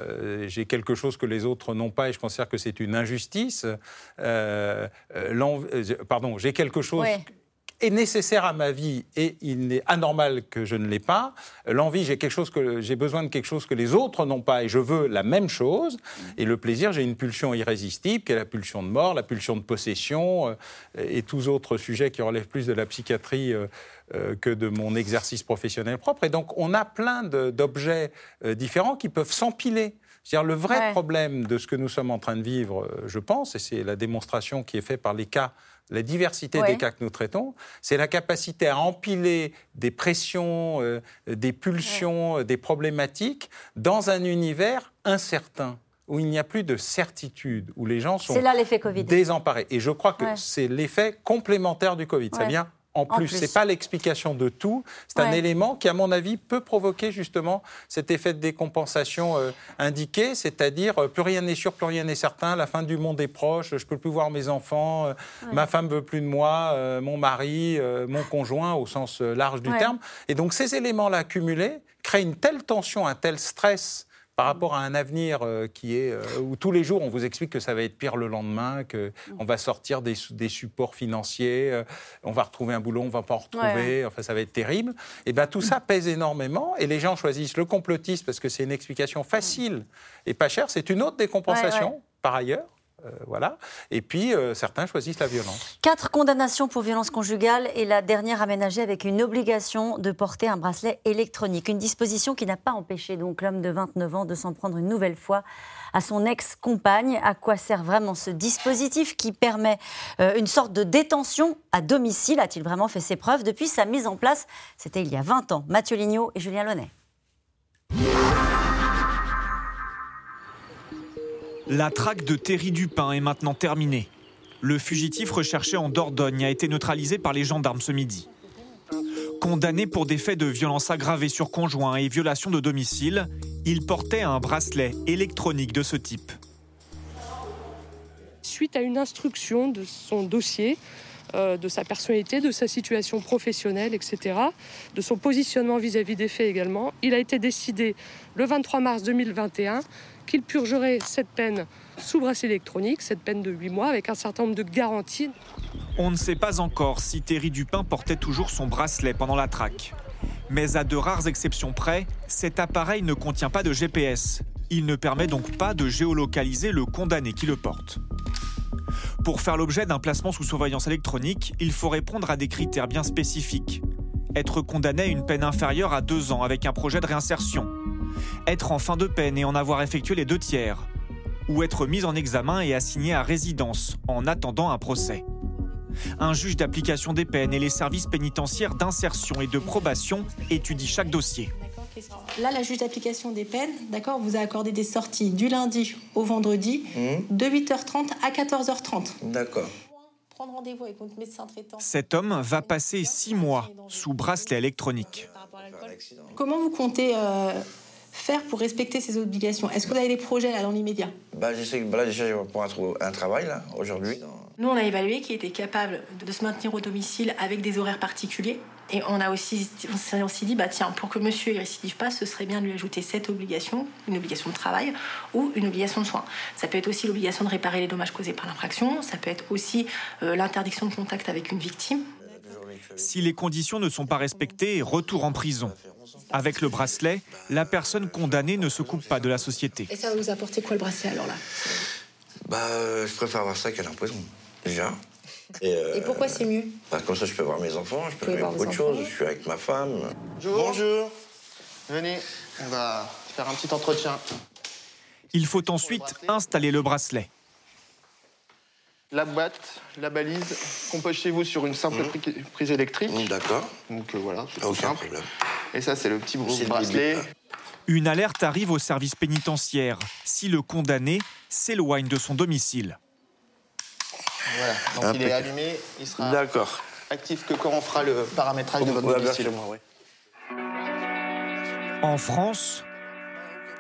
j'ai quelque chose que les autres n'ont pas et je considère que c'est une injustice. Pardon, j'ai quelque chose Ouais. Est nécessaire à ma vie et il est anormal que je ne l'ai pas. L'envie, j'ai quelque chose que j'ai besoin de quelque chose que les autres n'ont pas et je veux la même chose. Et le plaisir, j'ai une pulsion irrésistible qui est la pulsion de mort, la pulsion de possession euh, et tous autres sujets qui relèvent plus de la psychiatrie. euh, euh, que de mon exercice professionnel propre. Et donc, on a plein d'objets différents qui peuvent s'empiler. C'est-à-dire, le vrai Ouais. problème de ce que nous sommes en train de vivre, je pense, et c'est la démonstration qui est faite par les cas, la diversité Ouais. des cas que nous traitons, c'est la capacité à empiler des pressions, euh, des pulsions, euh, des problématiques dans un univers incertain où il n'y a plus de certitude, où les gens sont là désemparés. Et je crois que Ouais. c'est l'effet complémentaire du Covid. Ça vient en plus. plus. C'est pas l'explication de tout. C'est un élément qui, à mon avis, peut provoquer justement cet effet de décompensation euh, indiqué, c'est-à-dire euh, plus rien n'est sûr, plus rien n'est certain, la fin du monde est proche, je peux plus voir mes enfants, euh, ma femme veut plus de moi, mon mari, mon conjoint au sens large du Ouais. terme. Et donc ces éléments-là accumulés créent une telle tension, un tel stress par rapport à un avenir euh, qui est euh, où tous les jours on vous explique que ça va être pire le lendemain, que on va sortir des, su- des supports financiers, euh, on va retrouver un boulot, on va pas en retrouver, Ouais, enfin ça va être terrible. Et ben tout ça pèse énormément et les gens choisissent le complotiste parce que c'est une explication facile et pas chère. C'est une autre décompensation Ouais, ouais. par ailleurs, euh, voilà. Et puis euh, certains choisissent la violence. Quatre condamnations pour violence conjugale et la dernière aménagée avec une obligation de porter un bracelet électronique. Une disposition qui n'a pas empêché donc l'homme de 29 ans de s'en prendre une nouvelle fois à son ex-compagne. À quoi sert vraiment ce dispositif qui permet euh, une sorte de détention à domicile? A-t-il vraiment fait ses preuves depuis sa mise en place? C'était il y a 20 ans. Mathieu Lignot et Julien Launay. La traque de Terry Dupin est maintenant terminée. Le fugitif recherché en Dordogne a été neutralisé par les gendarmes ce midi. Condamné pour des faits de violence aggravée sur conjoint et violation de domicile, il portait un bracelet électronique de ce type. Suite à une instruction de son dossier, euh, de sa personnalité, de sa situation professionnelle, etc., de son positionnement vis-à-vis des faits également, il a été décidé le 23 mars 2021 qu'il purgerait cette peine sous bracelet électronique, cette peine de 8 mois, avec un certain nombre de garanties. On ne sait pas encore si Terry Dupin portait toujours son bracelet pendant la traque. Mais à de rares exceptions près, cet appareil ne contient pas de GPS. Il ne permet donc pas de géolocaliser le condamné qui le porte. Pour faire l'objet d'un placement sous surveillance électronique, il faut répondre à des critères bien spécifiques. Être condamné à une peine inférieure à deux ans avec un projet de réinsertion. Être en fin de peine et en avoir effectué les deux tiers. Ou être mis en examen et assigné à résidence en attendant un procès. Un juge d'application des peines et les services pénitentiaires d'insertion et de probation étudient chaque dossier. Là, la juge d'application des peines, d'accord, vous a accordé des sorties du lundi au vendredi de 8h30 à 14h30. D'accord. Prendre rendez-vous avec votre médecin traitant. Cet homme va passer six mois sous bracelet électronique. Comment vous comptez euh, faire pour respecter ces obligations? Est-ce que vous avez des projets là dans l'immédiat? Bah, j'essaie, bah là, déjà, je vais pouvoir trouver un travail, là, aujourd'hui. Nous, on a évalué qu'il était capable de se maintenir au domicile avec des horaires particuliers. Et on a aussi, on s'est aussi dit, bah tiens, pour que monsieur ne récidive pas, ce serait bien de lui ajouter cette obligation, une obligation de travail ou une obligation de soins. Ça peut être aussi l'obligation de réparer les dommages causés par l'infraction. Ça peut être aussi euh, l'interdiction de contact avec une victime. Si les conditions ne sont pas respectées, retour en prison. Avec le bracelet, la personne condamnée ne se coupe pas de la société. Et ça va vous apporter quoi le bracelet alors là? Bah, euh, je préfère avoir ça qu'aller en prison, déjà. (laughs) Et, euh, Et pourquoi c'est mieux? Bah, Comme ça, je peux voir mes enfants, je peux faire voir beaucoup vos de choses. enfants. Je suis avec ma femme. Bonjour. Bonjour. Venez, on va faire un petit entretien. Il faut ensuite installer le bracelet. La boîte, la balise, qu'on pose chez vous sur une simple pri- prise électrique. D'accord. Donc euh, voilà, c'est tout Aucun simple. problème. Et ça, c'est le petit bracelet. Une alerte arrive au service pénitentiaire si le condamné s'éloigne de son domicile. Voilà, donc il est allumé, il sera D'accord. actif que quand on fera le paramétrage de votre Ouais, domicile. chez moi, ouais. En France,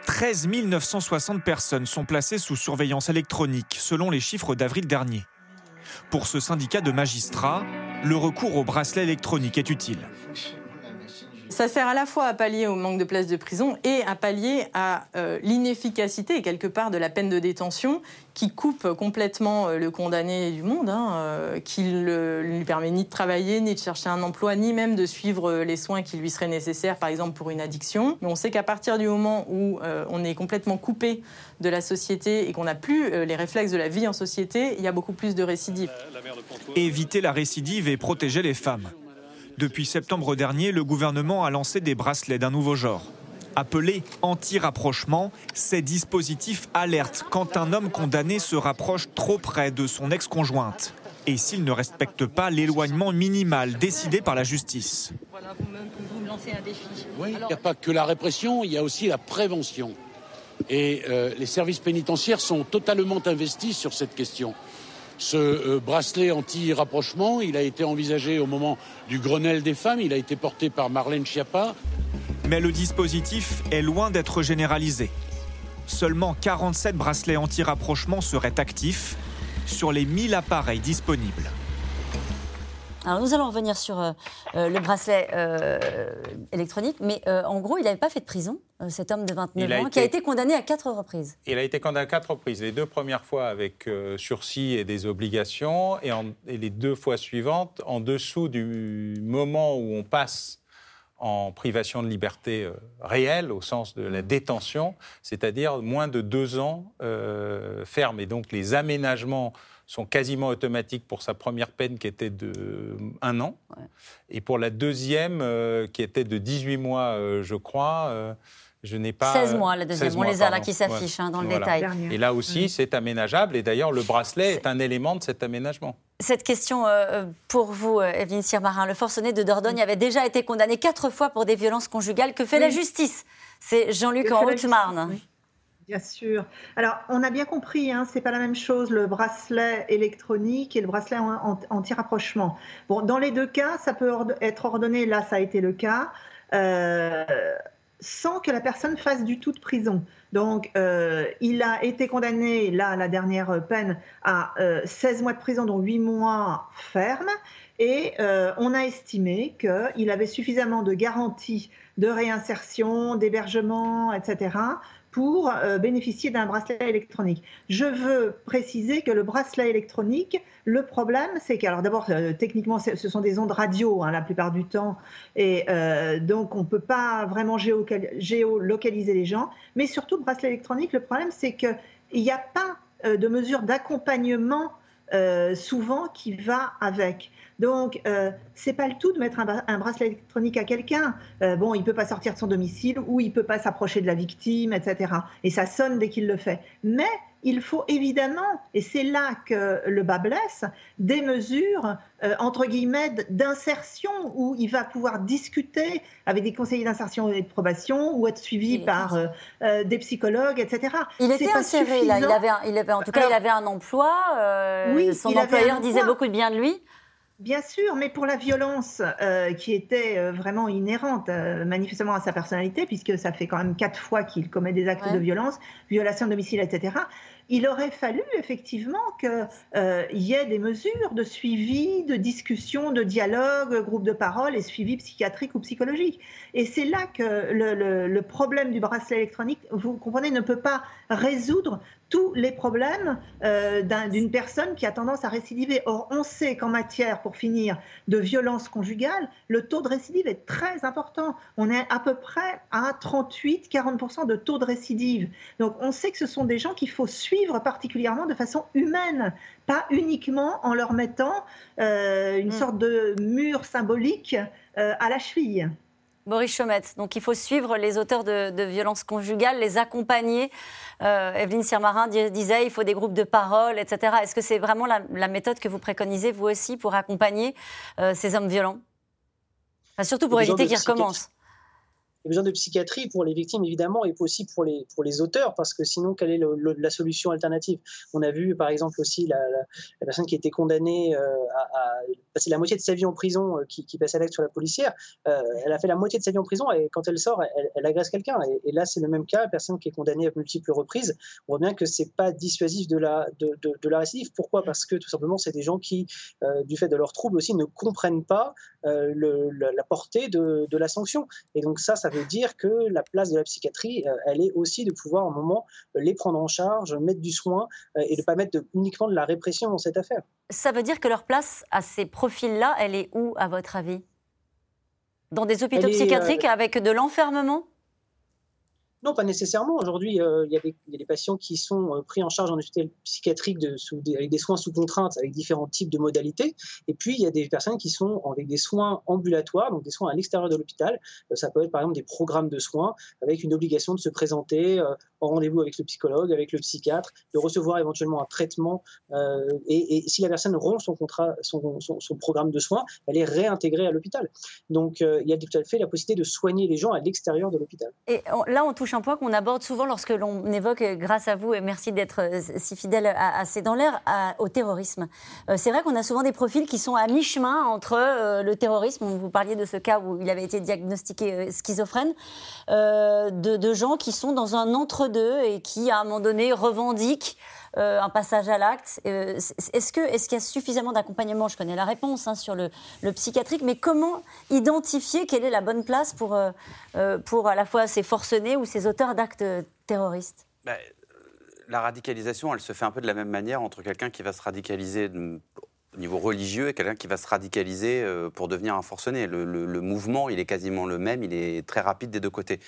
13 960 personnes sont placées sous surveillance électronique, selon les chiffres d'avril dernier. Pour ce syndicat de magistrats, le recours au bracelet électronique est utile. Ça sert à la fois à pallier au manque de places de prison et à pallier à euh, l'inefficacité, quelque part, de la peine de détention qui coupe complètement euh, le condamné du monde, hein, euh, qui ne lui permet ni de travailler, ni de chercher un emploi, ni même de suivre les soins qui lui seraient nécessaires, par exemple pour une addiction. On sait qu'à partir du moment où on est complètement coupé de la société et qu'on n'a plus les réflexes de la vie en société, il y a beaucoup plus de récidives. Éviter la récidive et protéger les femmes. Depuis septembre dernier, le gouvernement a lancé des bracelets d'un nouveau genre. Appelés anti-rapprochement, ces dispositifs alertent quand un homme condamné se rapproche trop près de son ex-conjointe et s'il ne respecte pas l'éloignement minimal décidé par la justice. Voilà, vous me, vous me lancez un défi. Oui, il n'y a pas que la répression, il y a aussi la prévention. Et euh, les services pénitentiaires sont totalement investis sur cette question. Ce euh, bracelet anti-rapprochement, il a été envisagé au moment du Grenelle des femmes, il a été porté par Marlène Schiappa. Mais le dispositif est loin d'être généralisé. Seulement 47 bracelets anti-rapprochement seraient actifs sur les 1000 appareils disponibles. Alors nous allons revenir sur euh, euh, le bracelet euh, électronique, mais euh, en gros, il n'avait pas fait de prison, cet homme de 29 Il a ans, qui a été- condamné à quatre reprises. Il a été condamné à quatre reprises. Les deux premières fois avec euh, sursis et des obligations, et, en- et les deux fois suivantes en dessous du moment où on passe en privation de liberté euh, réelle, au sens de la détention, c'est-à-dire moins de deux ans euh, ferme. Et donc les aménagements sont quasiment automatiques pour sa première peine qui était de un an, et pour la deuxième euh, qui était de 18 mois, euh, je crois. Euh, je n'ai pas. 16 mois, la deuxième. 16 On les a là qui s'affichent, hein, dans le Voilà. détail. Dernière. Et là aussi, c'est aménageable. Et d'ailleurs, le bracelet est un élément de cet aménagement. Cette question euh, pour vous, euh, Evelyne Sirmarin. Le forcené de Dordogne avait déjà été condamné quatre fois pour des violences conjugales. Que fait la justice? C'est Jean-Luc en Haute-Marne. Bien sûr. Alors, on a bien compris, hein, c'est pas la même chose le bracelet électronique et le bracelet en- en- anti-rapprochement. Bon, dans les deux cas, ça peut ord- être ordonné. Là, ça a été le cas. euh, sans que la personne fasse du tout de prison. Donc, euh, il a été condamné, là, la dernière peine, à euh, 16 mois de prison, dont 8 mois ferme. Et euh, on a estimé qu'il avait suffisamment de garanties de réinsertion, d'hébergement, etc., pour euh, bénéficier d'un bracelet électronique. Je veux préciser que le bracelet électronique, le problème, c'est que, alors d'abord, euh, techniquement, ce sont des ondes radio hein, la plupart du temps, et euh, donc on ne peut pas vraiment géolocaliser les gens. Mais surtout, le bracelet électronique, le problème, c'est qu'il n'y a pas euh, de mesure d'accompagnement euh, souvent qui va avec. Donc, euh, c'est pas le tout de mettre un, bra- un bracelet électronique à quelqu'un. Euh, bon, il peut pas sortir de son domicile ou il peut pas s'approcher de la victime, etc. Et ça sonne dès qu'il le fait. Mais il faut évidemment, et c'est là que le bas blesse, des mesures euh, entre guillemets d'insertion où il va pouvoir discuter avec des conseillers d'insertion et de probation ou être suivi par euh, euh, des psychologues, etc. Il était inséré, là. Il avait, un- il avait, en tout cas, Alors- il avait un emploi. Oui, son employeur disait emploi. beaucoup de bien de lui. Bien sûr, mais pour la violence euh, qui était vraiment inhérente euh, manifestement à sa personnalité, puisque ça fait quand même quatre fois qu'il commet des actes Ouais. de violence, violation de domicile, etc., il aurait fallu effectivement qu'il y ait des mesures de suivi, de discussion, de dialogue, groupe de parole et suivi psychiatrique ou psychologique. Et c'est là que le problème du bracelet électronique, vous comprenez, ne peut pas résoudre tous les problèmes euh, d'un- d'une personne qui a tendance à récidiver. Or, on sait qu'en matière, pour finir, de violence conjugale, le taux de récidive est très important. On est à peu près à 38-40% de taux de récidive. Donc, on sait que ce sont des gens qu'il faut suivre suivre particulièrement de façon humaine, pas uniquement en leur mettant euh, une Mm. sorte de mur symbolique euh, à la cheville. Boris Chomette, donc il faut suivre les auteurs de, de violences conjugales, les accompagner. Euh, Evelyne Sirmarin di- disait il faut des groupes de parole, etc. Est-ce que c'est vraiment la, la méthode que vous préconisez, vous aussi, pour accompagner euh, ces hommes violents? Enfin, Surtout pour éviter qu'ils recommencent. Il y a besoin de psychiatrie pour les victimes, évidemment, et aussi pour les, pour les auteurs, parce que sinon, quelle est la solution alternative? On a vu, par exemple, aussi la, la- la personne qui été condamnée euh, à, passer la moitié de sa vie en prison, euh, qui, qui passait l'acte sur la policière. Euh, elle a fait la moitié de sa vie en prison, et quand elle sort, elle, agresse quelqu'un. Et, là, c'est le même cas, personne qui est condamnée à multiples reprises. On voit bien que c'est pas dissuasif de la, de, de- de la récidive. Pourquoi? Parce que, tout simplement, c'est des gens qui, du fait de leurs troubles aussi, ne comprennent pas la, la portée de, de la sanction. Et donc ça, ça veut dire que la place de la psychiatrie, euh, elle est aussi de pouvoir, à un moment, euh, les prendre en charge, mettre du soin euh, et de ne pas mettre de- uniquement de la répression dans cette affaire. Ça veut dire que leur place à ces profils-là, elle est où, à votre avis? Dans des hôpitaux est, psychiatriques avec de l'enfermement? Non, pas nécessairement. Aujourd'hui, euh, il y, a des- patients qui sont euh, pris en charge en hôpital psychiatrique de, sous des- avec des soins sous contrainte, avec différents types de modalités. Et puis, il y a des personnes qui sont avec des soins ambulatoires, donc des soins à l'extérieur de l'hôpital. Euh, ça peut être par exemple des programmes de soins avec une obligation de se présenter en rendez-vous avec le psychologue, avec le psychiatre, de recevoir éventuellement un traitement. et, si la personne rompt son contrat, son, programme de soins, elle est réintégrée à l'hôpital. Donc, il y a tout à fait la possibilité de soigner les gens à l'extérieur de l'hôpital. Et là, on touche un point qu'on aborde souvent lorsque l'on évoque, euh, grâce à vous, et merci d'être euh, si fidèle à, à C'est dans l'air, au terrorisme. Euh, c'est vrai qu'on a souvent des profils qui sont à mi-chemin entre le terrorisme, vous parliez de ce cas où il avait été diagnostiqué schizophrène, de gens qui sont dans un entre-deux et qui, à un moment donné, revendiquent euh, un passage à l'acte. Euh, Est-ce qu'il y a suffisamment d'accompagnement? Je connais la réponse hein, sur le, psychiatrique, mais comment identifier quelle est la bonne place pour, euh, à la fois ces forcenés ou ces auteurs d'actes terroristes? Bah, la radicalisation, elle se fait un peu de la même manière entre quelqu'un qui va se radicaliser au niveau religieux et quelqu'un qui va se radicaliser pour devenir un forcené. Le mouvement, il est quasiment le même, il est très rapide des deux côtés.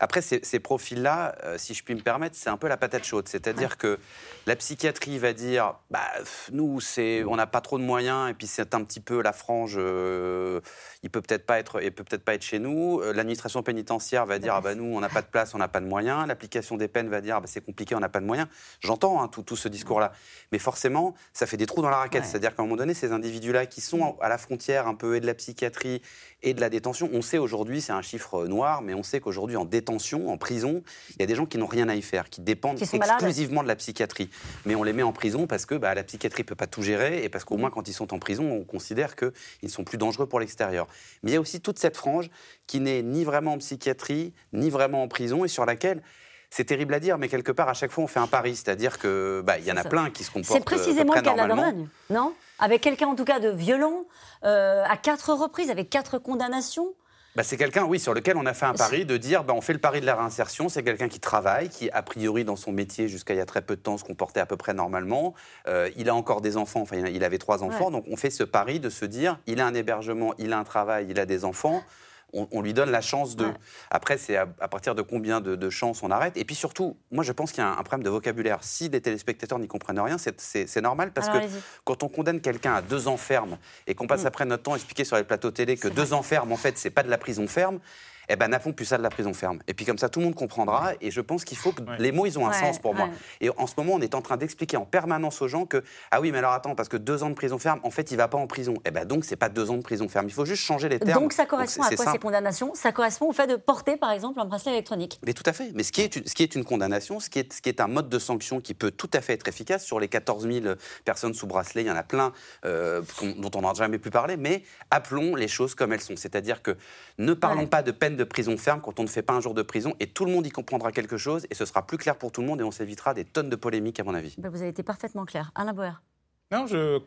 Après, ces, ces profils-là, euh, si je puis me permettre, c'est un peu la patate chaude. C'est-à-dire que la psychiatrie va dire, bah, nous, c'est, on n'a pas trop de moyens, et puis c'est un petit peu la frange, euh, il peut peut-être pas être, il peut peut-être pas être chez nous. Euh, L'administration pénitentiaire va dire, ah bah nous, on n'a pas de place, on n'a pas de moyens. L'application des peines va dire, ah bah, c'est compliqué, on n'a pas de moyens. J'entends hein, tout, tout ce discours-là, mais forcément, ça fait des trous dans la raquette. C'est-à-dire qu'à un moment donné, ces individus-là qui sont à la frontière un peu et de la psychiatrie et de la détention, on sait aujourd'hui, c'est un chiffre noir, mais on sait qu'aujourd'hui en détention, en prison, il y a des gens qui n'ont rien à y faire, qui dépendent Qui exclusivement de la psychiatrie. Mais on les met en prison parce que bah, la psychiatrie ne peut pas tout gérer et parce qu'au moins quand ils sont en prison, on considère qu'ils sont plus dangereux pour l'extérieur. Mais il y a aussi toute cette frange qui n'est ni vraiment en psychiatrie, ni vraiment en prison et sur laquelle c'est terrible à dire, mais quelque part, à chaque fois, on fait un pari. C'est-à-dire qu'il bah, y en a plein qui se comportent C'est précisément euh, à le cas de la. Dordogne, non? Avec quelqu'un en tout cas de violent, euh, à quatre reprises, avec quatre condamnations. Bah, c'est quelqu'un, oui, sur lequel on a fait un pari de dire, bah, on fait le pari de la réinsertion. C'est quelqu'un qui travaille, qui, a priori, dans son métier, jusqu'à il y a très peu de temps, se comportait à peu près normalement. Euh, il a encore des enfants, enfin, il avait trois enfants. Ouais. Donc, on fait ce pari de se dire, il a un hébergement, il a un travail, il a des enfants. On, on lui donne la chance de. Après, c'est à, à partir de combien de, de chances on arrête. Et puis surtout, moi, je pense qu'il y a un, un problème de vocabulaire. Si les téléspectateurs n'y comprennent rien, c'est- normal parce Alors, que quand on condamne quelqu'un à deux ans ferme et qu'on passe Mm. après notre temps à expliquer sur les plateaux télé que deux ans ferme, en fait, c'est pas de la prison ferme, eh ben n'appelons plus ça de la prison ferme. Et puis comme ça, tout le monde comprendra. Et je pense qu'il faut que les mots, ils ont un Ouais, sens pour moi. Et en ce moment, on est en train d'expliquer en permanence aux gens que ah oui, mais alors attends, parce que deux ans de prison ferme, en fait, il va pas en prison. Eh ben donc, c'est pas deux ans de prison ferme. Il faut juste changer les termes. Donc ça correspond à quoi ces condamnations? Ça correspond au fait de porter par exemple un bracelet électronique. Mais tout à fait. Mais ce qui est une, ce qui est une condamnation, ce qui est, ce qui est un mode de sanction qui peut tout à fait être efficace sur les 14 000 personnes sous bracelet, il y en a plein euh, dont on n'a jamais pu parler, mais appelons les choses comme elles sont. C'est-à-dire que ne parlons pas de peine de prison ferme quand on ne fait pas un jour de prison et tout le monde y comprendra quelque chose et ce sera plus clair pour tout le monde et on s'évitera des tonnes de polémiques à mon avis. Ben, vous avez été parfaitement clair. Alain Boer. Non, je.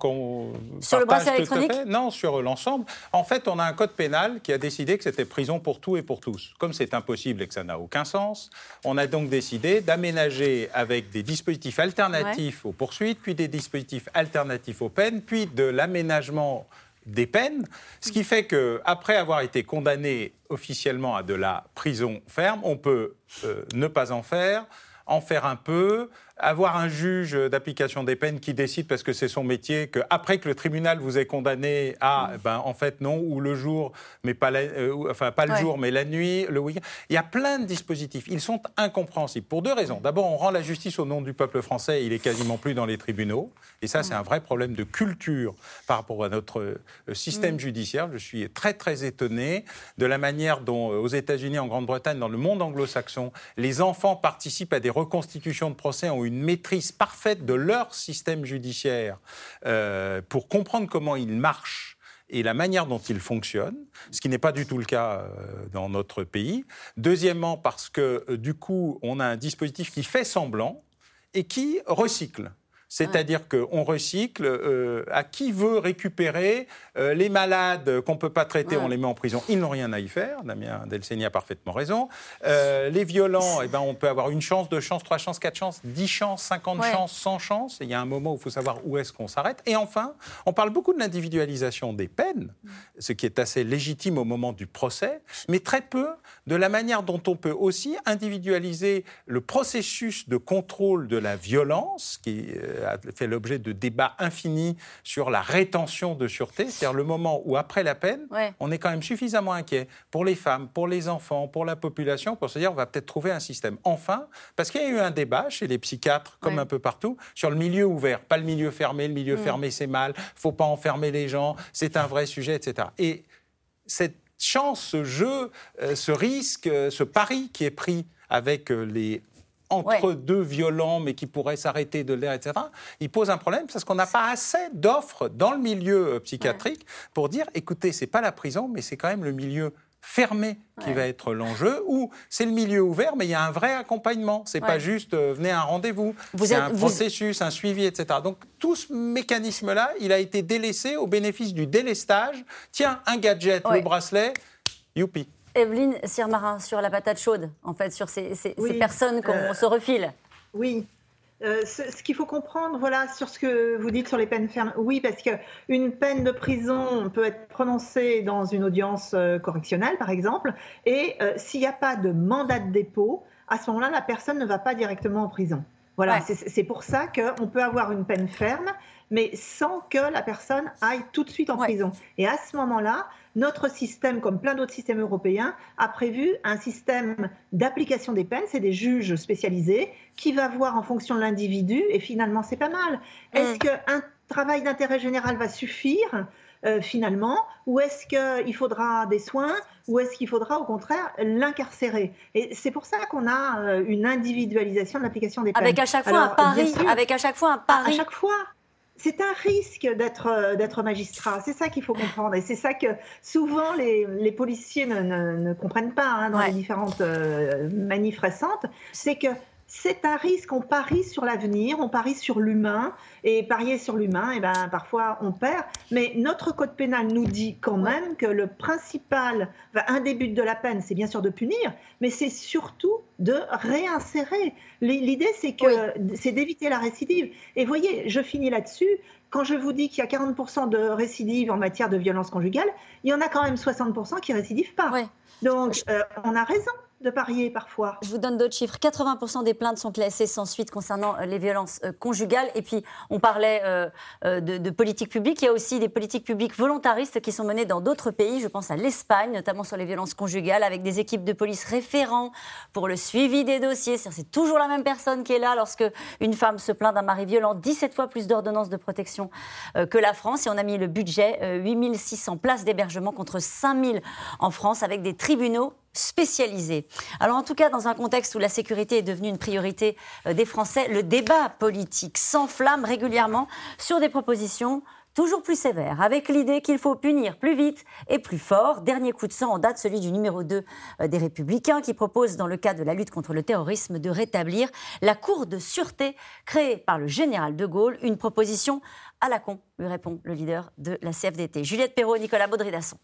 Sur le bracelet électronique fait. Non, sur l'ensemble. En fait, on a un code pénal qui a décidé que c'était prison pour tout et pour tous. Comme c'est impossible et que ça n'a aucun sens, on a donc décidé d'aménager avec des dispositifs alternatifs aux poursuites, puis des dispositifs alternatifs aux peines, puis de l'aménagement des peines, ce qui fait que après avoir été condamné officiellement à de la prison ferme, on peut euh, ne pas en faire, en faire un peu, avoir un juge d'application des peines qui décide parce que c'est son métier, qu'après que le tribunal vous ait condamné à, ben, en fait non, ou le jour, mais pas, la, euh, enfin pas le jour, mais la nuit, le week-end. Il y a plein de dispositifs. Ils sont incompréhensibles pour deux raisons. D'abord, on rend la justice au nom du peuple français. Il est quasiment plus dans les tribunaux, et ça, c'est un vrai problème de culture par rapport à notre euh, système mm. judiciaire. Je suis très très étonné de la manière dont, euh, aux États-Unis, en Grande-Bretagne, dans le monde anglo-saxon, les enfants participent à des reconstitutions de procès, ont une maîtrise parfaite de leur système judiciaire euh, pour comprendre comment il marche et la manière dont il fonctionne, ce qui n'est pas du tout le cas euh, dans notre pays. Deuxièmement, parce que euh, du coup, on a un dispositif qui fait semblant et qui recycle. C'est-à-dire qu'on recycle euh, à qui veut récupérer euh, les malades qu'on ne peut pas traiter, on les met en prison. Ils n'ont rien à y faire. Damien Delceni a parfaitement raison. Euh, les violents, eh ben, on peut avoir une chance, deux chances, trois chances, quatre chances, dix chances, cinquante chances, cent chances. il y a un moment où il faut savoir où est-ce qu'on s'arrête. Et enfin, on parle beaucoup de l'individualisation des peines, ce qui est assez légitime au moment du procès, mais très peu de la manière dont on peut aussi individualiser le processus de contrôle de la violence qui a fait l'objet de débats infinis sur la rétention de sûreté, c'est-à-dire le moment où, après la peine, on est quand même suffisamment inquiet pour les femmes, pour les enfants, pour la population, pour se dire on va peut-être trouver un système. Enfin, parce qu'il y a eu un débat chez les psychiatres, comme un peu partout, sur le milieu ouvert, pas le milieu fermé. Le milieu mm. fermé, c'est mal, faut pas enfermer les gens, c'est un vrai sujet, etc. Et cette chance, ce jeu, euh, ce risque, euh, ce pari qui est pris avec euh, les entre deux violents, mais qui pourraient s'arrêter de l'air, etc., il pose un problème parce qu'on n'a pas assez d'offres dans le milieu psychiatrique pour dire, écoutez, c'est pas la prison, mais c'est quand même le milieu fermé qui va être l'enjeu, ou c'est le milieu ouvert, mais il y a un vrai accompagnement. C'est pas juste euh, venez à un rendez-vous, c'est un processus, un suivi, etc. Donc tout ce mécanisme-là, il a été délaissé au bénéfice du délestage. Tiens, un gadget, le bracelet, youpi. Evelyne Sirmarin, sur la patate chaude, en fait, sur ces, personnes qu'on euh, se refile. Oui. Euh, ce, qu'il faut comprendre, voilà, sur ce que vous dites sur les peines fermes, oui, parce qu'une peine de prison peut être prononcée dans une audience euh, correctionnelle, par exemple, et s'il n'y a pas de mandat de dépôt, à ce moment-là, la personne ne va pas directement en prison. Voilà, c'est pour ça qu'on peut avoir une peine ferme, mais sans que la personne aille tout de suite en prison. Et à ce moment-là, notre système, comme plein d'autres systèmes européens, a prévu un système d'application des peines. C'est des juges spécialisés qui va voir en fonction de l'individu. Et finalement, c'est pas mal. Est-ce mm. qu'un travail d'intérêt général va suffire euh, finalement Ou est-ce qu'il faudra des soins Ou est-ce qu'il faudra au contraire l'incarcérer? Et c'est pour ça qu'on a euh, une individualisation de l'application des peines. Avec à chaque fois un pari. Avec à chaque fois un pari. À chaque fois c'est un risque d'être euh, d'être magistrat. C'est ça qu'il faut comprendre. Et c'est ça que souvent les, les policiers ne, ne, comprennent pas hein, dans les différentes euh, manifs récentes. C'est que c'est un risque. On parie sur l'avenir, on parie sur l'humain. Et parier sur l'humain, et eh ben, parfois on perd. Mais notre code pénal nous dit quand même que le principal, un des buts de la peine, c'est bien sûr de punir, mais c'est surtout de réinsérer. L'idée, c'est que c'est d'éviter la récidive. Et voyez, je finis là-dessus. Quand je vous dis qu'il y a 40% de récidive en matière de violence conjugale, il y en a quand même 60% qui récidivent pas. Donc, euh, on a raison de parier parfois. Je vous donne d'autres chiffres. 80% des plaintes sont classées sans suite concernant euh, les violences euh, conjugales. Et puis, on parlait euh, de, politique publique. Il y a aussi des politiques publiques volontaristes qui sont menées dans d'autres pays. Je pense à l'Espagne, notamment sur les violences conjugales, avec des équipes de police référents pour le suivi des dossiers. C'est toujours la même personne qui est là lorsque une femme se plaint d'un mari violent. 17 fois plus d'ordonnances de protection que la France. Et on a mis le budget 8600 places d'hébergement contre 5000 en France avec des tribunaux spécialisés. Alors en tout cas, dans un contexte où la sécurité est devenue une priorité euh, des Français, le débat politique s'enflamme régulièrement sur des propositions toujours plus sévères, avec l'idée qu'il faut punir plus vite et plus fort. Dernier coup de sang en date, celui du numéro 2 euh, des Républicains, qui propose, dans le cadre de la lutte contre le terrorisme, de rétablir la Cour de sûreté créée par le général de Gaulle, une proposition à la con, lui répond le leader de la CFDT. Juliette Perrault, Nicolas Baudry-Dasson.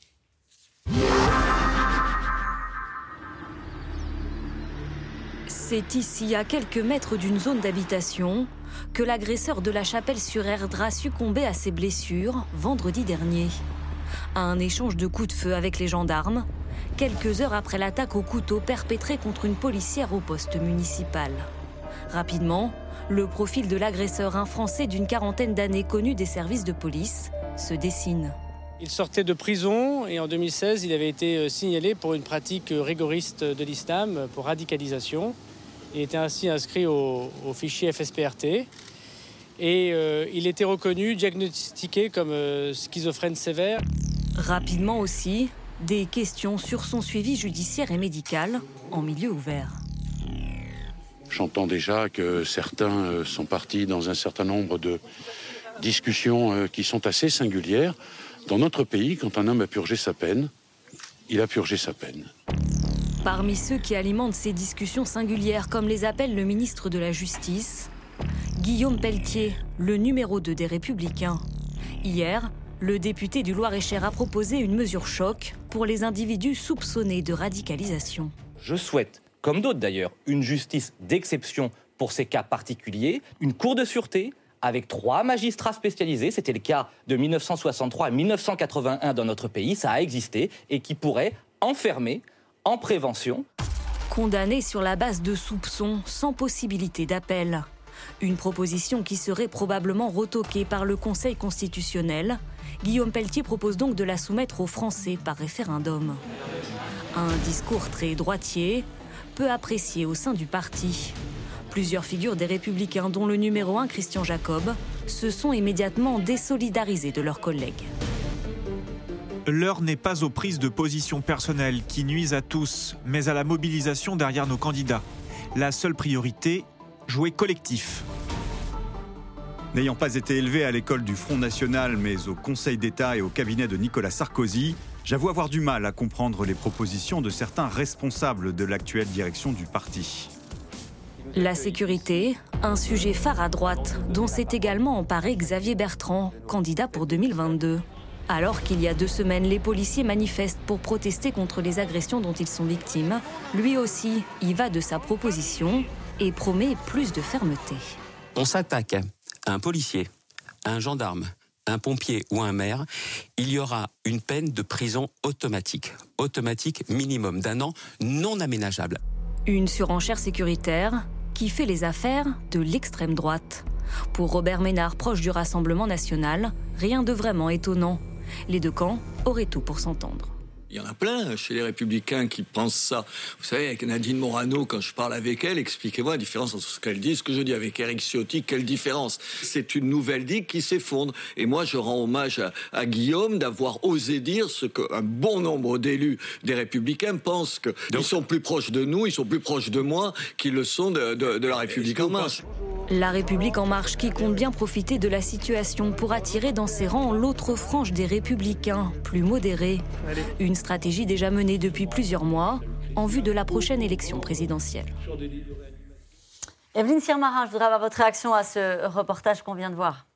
C'est ici, à quelques mètres d'une zone d'habitation, que l'agresseur de la chapelle sur Erdre a succombé à ses blessures vendredi dernier. À un échange de coups de feu avec les gendarmes, quelques heures après l'attaque au couteau perpétrée contre une policière au poste municipal. Rapidement, Le profil de l'agresseur, un Français d'une quarantaine d'années connu des services de police, se dessine. Il sortait de prison et en 2016, il avait été euh, signalé pour une pratique euh, rigoriste de l'islam, pour radicalisation. Il était ainsi inscrit au, fichier FSPRT et il était reconnu, diagnostiqué comme schizophrène sévère. Rapidement aussi, des questions sur son suivi judiciaire et médical en milieu ouvert. J'entends déjà que certains sont partis dans un certain nombre de discussions qui sont assez singulières. Dans notre pays, quand un homme a purgé sa peine, il a purgé sa peine. Parmi ceux qui alimentent ces discussions singulières, comme les appelle le ministre de la Justice, Guillaume Pelletier, le numéro 2 des Républicains. Hier, le député du Loir-et-Cher a proposé une mesure choc pour les individus soupçonnés de radicalisation. Je souhaite, comme d'autres d'ailleurs, une justice d'exception pour ces cas particuliers, une cour de sûreté, avec trois magistrats spécialisés. C'était le cas de 1963 à 1981 dans notre pays, ça a existé, et qui pourrait enfermer en prévention. Condamné sur la base de soupçons sans possibilité d'appel. Une proposition qui serait probablement retoquée par le Conseil constitutionnel. Guillaume Pelletier propose donc de la soumettre aux Français par référendum. Un discours très droitier, peu apprécié au sein du parti. Plusieurs figures des Républicains, dont le numéro 1 Christian Jacob, se sont immédiatement désolidarisés de leurs collègues. L'heure n'est pas aux prises de position personnelles qui nuisent à tous, mais à la mobilisation derrière nos candidats. La seule priorité, jouer collectif. N'ayant pas été élevé à l'école du Front National, mais au Conseil d'État et au cabinet de Nicolas Sarkozy, j'avoue avoir du mal à comprendre les propositions de certains responsables de l'actuelle direction du parti. La sécurité, un sujet phare à droite, dont s'est également emparé Xavier Bertrand, candidat pour 2022. Alors qu'il y a deux semaines, les policiers manifestent pour protester contre les agressions dont ils sont victimes, lui aussi y va de sa proposition et promet plus de fermeté. On s'attaque à un policier, à un gendarme, un pompier ou un maire, il y aura une peine de prison automatique, automatique minimum d'un an, non aménageable. Une surenchère sécuritaire qui fait les affaires de l'extrême droite. Pour Robert Ménard, proche du Rassemblement national, rien de vraiment étonnant. Les deux camps auraient tout pour s'entendre. Il y en a plein chez les républicains qui pensent ça. Vous savez, avec Nadine Morano, quand je parle avec elle, expliquez-moi la différence entre ce qu'elle dit et ce que je dis. Avec Eric Ciotti, quelle différence? C'est une nouvelle digue qui s'effondre. Et moi, je rends hommage à, Guillaume d'avoir osé dire ce qu'un bon nombre d'élus des républicains pensent qu'ils sont plus proches de nous, ils sont plus proches de moi qu'ils le sont de, la République en marche. La République en marche qui compte bien profiter de la situation pour attirer dans ses rangs l'autre frange des républicains, plus modérés. Une stratégie déjà menée depuis plusieurs mois en vue de la prochaine élection présidentielle. Evelyne Sirmarin, je voudrais avoir votre réaction à ce reportage qu'on vient de voir.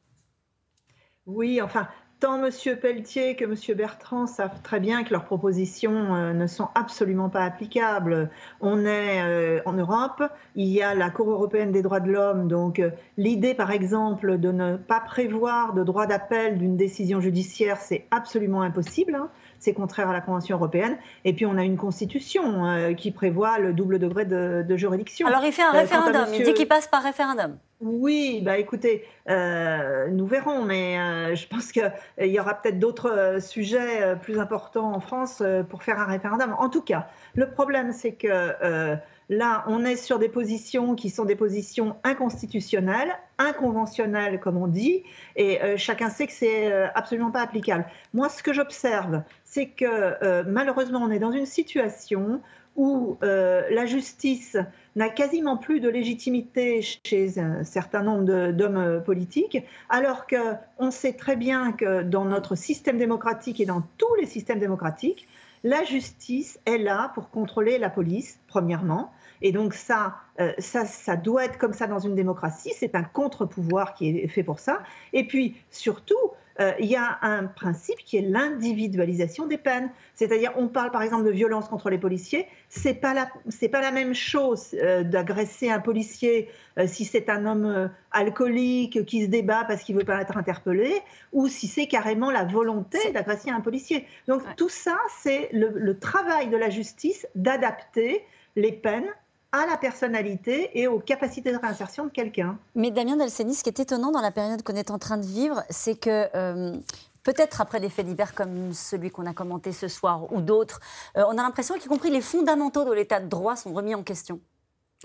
Oui, enfin, tant M. Pelletier que M. Bertrand savent très bien que leurs propositions euh, ne sont absolument pas applicables. On est euh, en Europe, il y a la Cour européenne des droits de l'homme, donc euh, l'idée par exemple de ne pas prévoir de droit d'appel d'une décision judiciaire, c'est absolument impossible. Hein c'est contraire à la Convention européenne. Et puis on a une constitution euh, qui prévoit le double degré de, juridiction. Alors il fait un euh, référendum, il dit qu'il passe par référendum. Oui, bah écoutez, euh, nous verrons, mais je pense qu'il y aura peut-être d'autres sujets plus importants en France pour faire un référendum. En tout cas, le problème, c'est que Là, on est sur des positions qui sont des positions inconstitutionnelles, inconventionnelles, comme on dit, et euh, chacun sait que c'est euh, absolument pas applicable. Moi, ce que j'observe, c'est que euh, malheureusement, on est dans une situation où la justice n'a quasiment plus de légitimité chez un certain nombre d'hommes politiques, alors qu'on sait très bien que dans notre système démocratique et dans tous les systèmes démocratiques, la justice est là pour contrôler la police, premièrement, et donc ça, euh, ça, ça doit être comme ça dans une démocratie. C'est un contre-pouvoir qui est fait pour ça. Et puis surtout, euh, il y a un principe qui est l'individualisation des peines. C'est-à-dire, on parle par exemple de violence contre les policiers. C'est pas la, c'est pas la même chose euh, d'agresser un policier si c'est un homme alcoolique qui se débat parce qu'il veut pas être interpellé, ou si c'est carrément la volonté d'agresser un policier. Donc tout ça, c'est le, le travail de la justice d'adapter les peines à la personnalité et aux capacités de réinsertion de quelqu'un. Mais Damien Delceni, ce qui est étonnant dans la période qu'on est en train de vivre, c'est que euh, peut-être après des faits divers comme celui qu'on a commenté ce soir ou d'autres, euh, on a l'impression qu'y compris les fondamentaux de l'état de droit sont remis en question.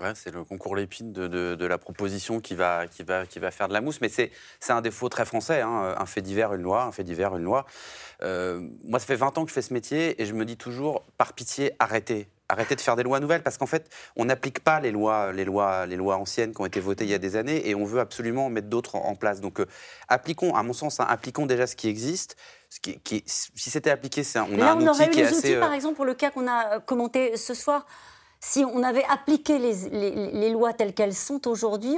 Ouais, c'est le concours Lépine de, de- de la proposition qui va, qui, va, qui va faire de la mousse. Mais c'est c'est un défaut très français. hein. Un fait divers, une loi. Un fait divers, une loi. Euh, moi, ça fait 20 ans que je fais ce métier et je me dis toujours, par pitié, arrêtez. Arrêtez de faire des lois nouvelles parce qu'en fait, on n'applique pas les lois, les, lois, les lois anciennes qui ont été votées il y a des années et on veut absolument mettre d'autres en, en place. Donc, euh, appliquons, à mon sens, hein, appliquons déjà ce qui existe. Ce qui, qui- si c'était appliqué, c'est un- on a Là, un on aurait eu qui est les assez. outils, euh, par exemple, pour le cas qu'on a euh, commenté ce soir. Si on avait appliqué les, les- les lois telles qu'elles sont aujourd'hui,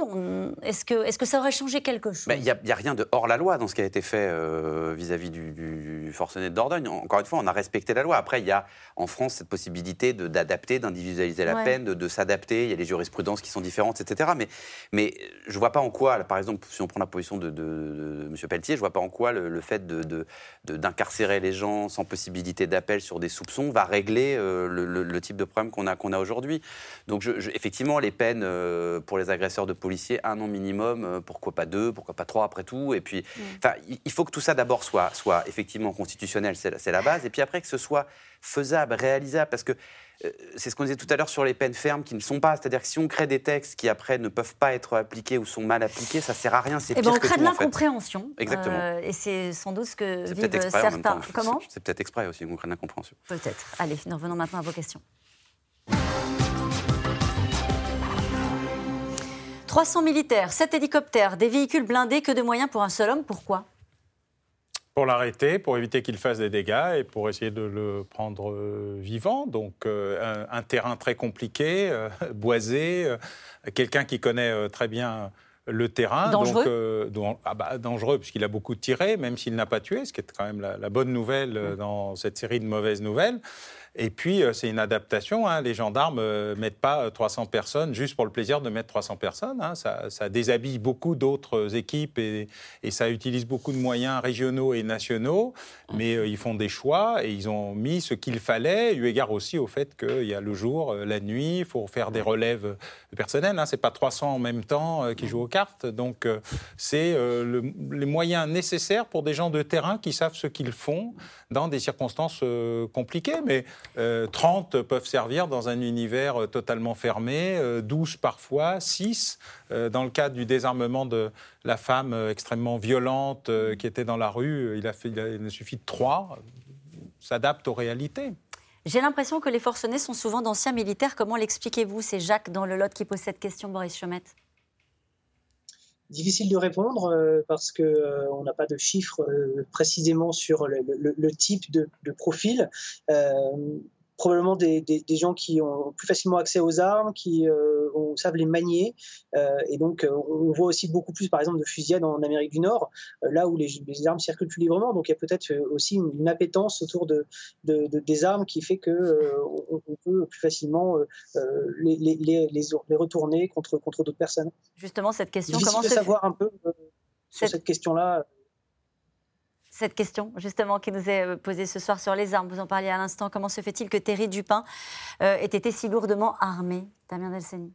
est-ce que, est que ça aurait changé quelque chose? Il n'y a, rien de hors la loi dans ce qui a été fait euh, vis-à-vis du, du forcené de Dordogne. Encore une fois, on a respecté la loi. Après, il y a en France cette possibilité d'adapter, d'individualiser la Ouais. peine, de, de s'adapter. Il y a les jurisprudences qui sont différentes, etc. Mais, mais je ne vois pas en quoi, là, par exemple, si on prend la position de, de- de M. Pelletier, je ne vois pas en quoi le, le fait d'incarcérer les gens sans possibilité d'appel sur des soupçons va régler euh, le, le- le type de problème qu'on a, qu'on a aujourd'hui. Donc, je- je- effectivement, les peines euh, pour les agresseurs de policiers, un an minimum, euh, pourquoi pas deux, pourquoi pas trois après tout. Et puis, enfin, il- il faut que tout ça d'abord soit, soit effectivement constitutionnel, c'est la- base. Et puis après, que ce soit faisable, réalisable, parce que euh, c'est ce qu'on disait tout à l'heure sur les peines fermes qui ne sont pas. C'est-à-dire que si on crée des textes qui après ne peuvent pas être appliqués ou sont mal appliqués, ça sert à rien. C'est Eh ben, on crée de l'incompréhension. Exactement. Euh, et c'est sans doute ce que vivent certains. Comment C'est peut-être exprès aussi qu'on crée de l'incompréhension. Peut-être. Allez, nous revenons maintenant à vos questions. 300 militaires, 7 hélicoptères, des véhicules blindés, que de moyens pour un seul homme. Pourquoi? Pour l'arrêter, pour éviter qu'il fasse des dégâts et pour essayer de le prendre euh, vivant. Donc euh, un, un terrain très compliqué, euh, (laughs) boisé, quelqu'un qui connaît très bien le terrain. Dangereux? Donc, donc- ah bah, dangereux puisqu'il a beaucoup tiré, même s'il n'a pas tué, ce qui est quand même la, la bonne nouvelle dans cette série de mauvaises nouvelles. Et puis, euh, c'est une adaptation. hein. Les gendarmes ne mettent pas euh, 300 personnes juste pour le plaisir de mettre 300 personnes. hein. Ça, ça déshabille beaucoup d'autres équipes et, ça utilise beaucoup de moyens régionaux et nationaux. Mais euh, ils font des choix et ils ont mis ce qu'il fallait, eu égard aussi au fait qu'il y a le jour, euh, la nuit, il faut faire des relèves de personnel. Hein. Ce n'est pas 300 en même temps euh, qui jouent aux cartes. Donc, euh, c'est euh, le- les moyens nécessaires pour des gens de terrain qui savent ce qu'ils font dans des circonstances euh, compliquées. Mais euh, 30 peuvent servir dans un univers euh, totalement fermé, euh, 12 parfois, 6 euh, dans le cadre du désarmement de la femme euh, extrêmement violente euh, qui était dans la rue. Il, il ne suffit de 3, s'adapte aux réalités. J'ai l'impression que les forcenés sont souvent d'anciens militaires. Comment l'expliquez-vous? C'est Jacques dans le Lot qui pose cette question, Boris Chomette. Difficile de répondre euh, parce que euh, on n'a pas de chiffres euh, précisément sur le, type de, de profil. Probablement des, des- des gens qui ont plus facilement accès aux armes, qui euh, savent les manier. Euh, et donc, euh, on voit aussi beaucoup plus, par exemple, de fusillades en Amérique du Nord, là où les, les armes circulent plus librement. Donc, il y a peut-être aussi une, une appétence autour de, de- de- des armes qui fait que on, on peut plus facilement les, les, retourner contre, contre d'autres personnes. Justement, cette question, Difficile comment de savoir un peu sur Cette- cette question-là. Cette question, justement, qui nous est euh, posée ce soir sur les armes. Vous en parliez à l'instant. Comment se fait-il que Terry Dupin euh, ait été si lourdement armé? Damien Delceni.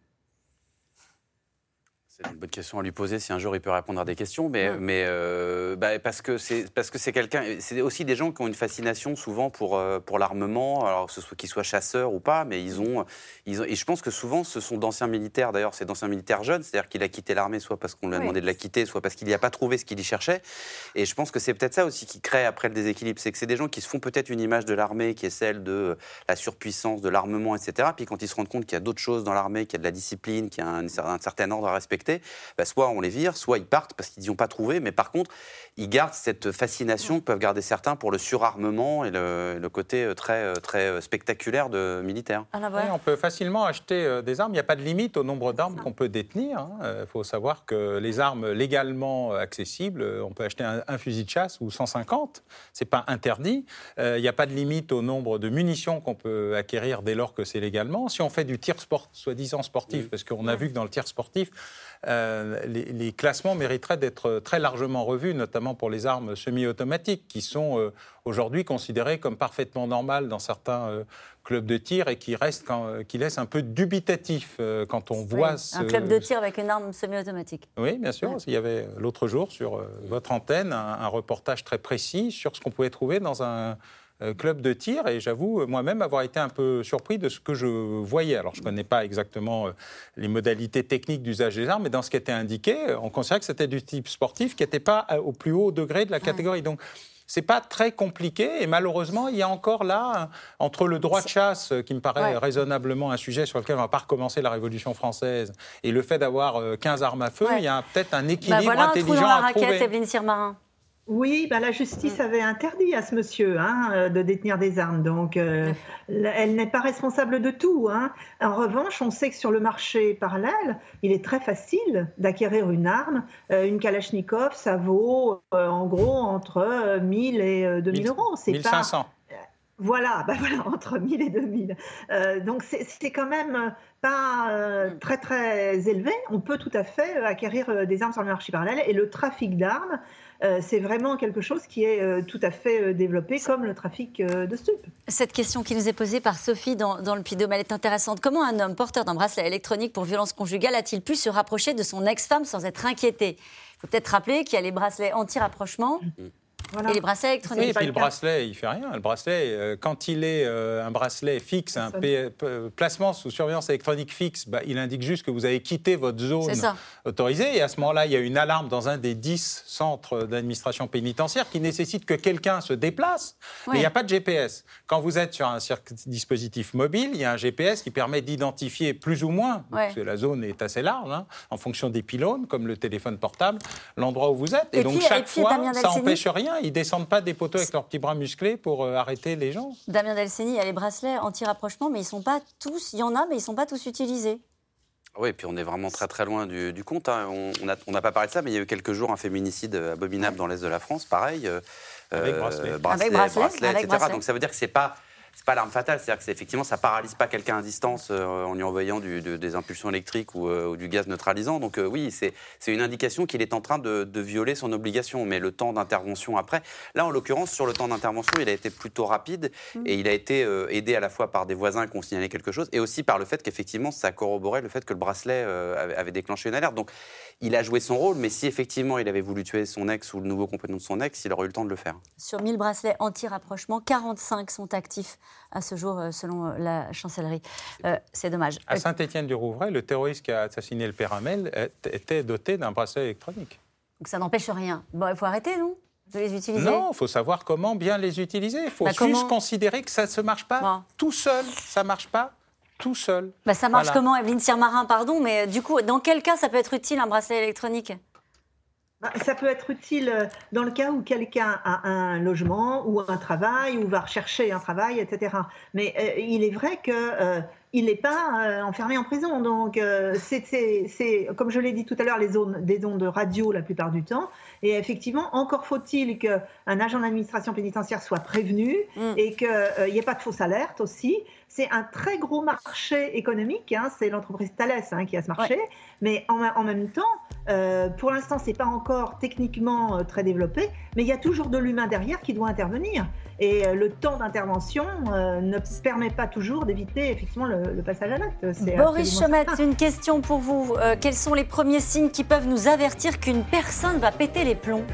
C'est une bonne question à lui poser si un jour il peut répondre à des questions, mais, mais euh, bah, parce que c'est parce que c'est quelqu'un, c'est aussi des gens qui ont une fascination souvent pour euh, pour l'armement, alors que ce soit qu'ils soient chasseurs ou pas, mais ils ont ils ont et je pense que souvent ce sont d'anciens militaires. D'ailleurs, c'est d'anciens militaires jeunes, c'est-à-dire qu'il a quitté l'armée soit parce qu'on lui a demandé de la quitter, soit parce qu'il n'y a pas trouvé ce qu'il y cherchait. Et je pense que c'est peut-être ça aussi qui crée après le déséquilibre, c'est que c'est des gens qui se font peut-être une image de l'armée qui est celle de la surpuissance, de l'armement, etc. Puis quand ils se rendent compte qu'il y a d'autres choses dans l'armée, qu'il y a de la discipline, qu'il y a un, un certain ordre à respecter, bah, soit on les vire, soit ils partent parce qu'ils n'y ont pas trouvé. Mais par contre, ils gardent cette fascination que peuvent garder certains pour le surarmement et le, le côté euh, très, euh, très euh, spectaculaire de militaires. Ah, Oui, on peut facilement acheter des armes. Il n'y a pas de limite au nombre d'armes qu'on peut détenir. Il faut savoir que les armes légalement accessibles, on peut acheter un, un fusil de chasse ou 150. C'est pas interdit. Il n'y a pas de limite au nombre de munitions qu'on peut acquérir dès lors que c'est légalement. Si on fait du tir sport, soi-disant sportif, parce qu'on a vu que dans le tir sportif, euh, les, les classements mériteraient d'être très largement revus, notamment pour les armes semi-automatiques, qui sont euh, aujourd'hui considérées comme parfaitement normales dans certains euh, clubs de tir et qui, restent quand- qui laissent un peu dubitatif quand on voit Oui, ce- Un club de tir avec une arme semi-automatique. oui, bien sûr. Il y avait l'autre jour sur votre antenne un, un reportage très précis sur ce qu'on pouvait trouver dans un club de tir et j'avoue euh, moi-même avoir été un peu surpris de ce que je voyais. Alors je ne connais pas exactement euh, les modalités techniques d'usage des armes, mais dans ce qui était indiqué, euh, on considérait que c'était du type sportif qui n'était pas euh, au plus haut degré de la catégorie. Donc c'est pas très compliqué et malheureusement il y a encore là entre le droit de chasse euh, qui me paraît Ouais. raisonnablement un sujet sur lequel on va pas recommencer la Révolution française et le fait d'avoir euh, 15 armes à feu, Ouais. il y a peut-être un Bah équilibre voilà un trou intelligent dans la à raquette, trouver. Evelyne Sirmarin. Oui, ben la justice avait interdit à ce monsieur hein, euh, de détenir des armes, donc euh, l- elle n'est pas responsable de tout. hein. En revanche, on sait que sur le marché parallèle, il est très facile d'acquérir une arme. Euh, une Kalachnikov, ça vaut euh, en gros entre euh, 1000 et euh, 2000 euros. C'est pas- 1500. Voilà, (laughs) bah voilà, entre 1000 et 2000. Euh, donc c'est quand même pas euh, très très élevé. On peut tout à fait acquérir des armes sur le marché parallèle et le trafic d'armes, euh, c'est vraiment quelque chose qui est euh, tout à fait euh, développé comme le trafic euh, de stupes. Cette question qui nous est posée par Sophie dans, dans le Puy-de-Dôme, elle est intéressante. Comment un homme porteur d'un bracelet électronique pour violence conjugale a-t-il pu se rapprocher de son ex-femme sans être inquiété? Il faut peut-être rappeler qu'il y a les bracelets anti-rapprochement et les bracelets électroniques. Oui, et puis le bracelet, il fait rien. Le bracelet, euh, quand il est euh, un bracelet fixe, un P- P- placement sous surveillance électronique fixe, bah, il indique juste que vous avez quitté votre zone autorisée. Et à ce moment-là, il y a une alarme dans un des 10 centres d'administration pénitentiaire qui nécessite que quelqu'un se déplace. Mais il n'y a pas de GPS. Quand vous êtes sur un dispositif mobile, il y a un GPS qui permet d'identifier plus ou moins, Ouais. parce que la zone est assez large, hein, en fonction des pylônes, comme le téléphone portable, l'endroit où vous êtes. Et, Et donc puis- chaque et puis, fois, ça n'empêche rien. Ils descendent pas des poteaux avec leurs petits bras musclés pour euh, arrêter les gens. Damien Delceni, il y a les bracelets anti-rapprochement, mais ils sont pas tous, il y en a, mais ils sont pas tous utilisés. Oui, et puis on est vraiment très très loin du, du compte. hein. On n'a pas parlé de ça, mais il y a eu quelques jours un féminicide abominable dans l'est de la France, pareil. euh, Avec euh, bracelet. bracelet, Avec bracelet, bracelet, avec etc. bracelet. Donc ça veut dire que c'est pas c'est pas l'arme fatale, c'est-à-dire que c'est effectivement ça paralyse pas quelqu'un à distance euh, en lui envoyant du- de- des impulsions électriques ou, euh, ou du gaz neutralisant. Donc euh, oui, c'est une indication qu'il est en train de, de violer son obligation. Mais le temps d'intervention après, là en l'occurrence sur le temps d'intervention, il a été plutôt rapide et il a été aidé à la fois par des voisins qui ont signalé quelque chose et aussi par le fait qu'effectivement ça corroborait le fait que le bracelet avait, avait déclenché une alerte. Donc il a joué son rôle, mais si effectivement il avait voulu tuer son ex ou le nouveau compagnon de son ex, il aurait eu le temps de le faire. Sur 1000 bracelets anti-rapprochement, 45 sont actifs à ce jour, euh, selon euh, la chancellerie. Euh, c'est dommage. À Saint-Étienne-du-Rouvray, le terroriste qui a assassiné le père Hamel était doté d'un bracelet électronique. Donc ça n'empêche rien. Bon, il faut arrêter, non? De les utiliser? Non, il faut savoir comment bien les utiliser. Il faut Bah, juste comment considérer que ça ne se marche pas tout seul. Ça ne marche pas tout seul. Bah, ça marche Voilà. comment, Evelyne Sirmarin Pardon, mais euh, du coup, dans quel cas ça peut être utile un bracelet électronique? Bah, Ça peut être utile euh, dans le cas où quelqu'un a un logement ou un travail ou va rechercher un travail, etc. Mais euh, il est vrai que euh, il n'est pas euh, enfermé en prison. Donc, euh, c'est- comme je l'ai dit tout à l'heure, les zones, des ondes de radio la plupart du temps. Et effectivement, encore faut-il qu'un agent d'administration pénitentiaire soit prévenu et qu'il n'y ait pas de fausse alerte aussi. C'est un très gros marché économique. hein, c'est l'entreprise Thales hein, qui a ce marché. Mais en, en même temps, euh, pour l'instant, c'est pas encore techniquement euh, très développé, mais il y a toujours de l'humain derrière qui doit intervenir. Et euh, le temps d'intervention euh, ne permet pas toujours d'éviter effectivement le, le passage à l'acte. Boris Chomet, une question pour vous. Euh, quels sont les premiers signes qui peuvent nous avertir qu'une personne va péter les plombs?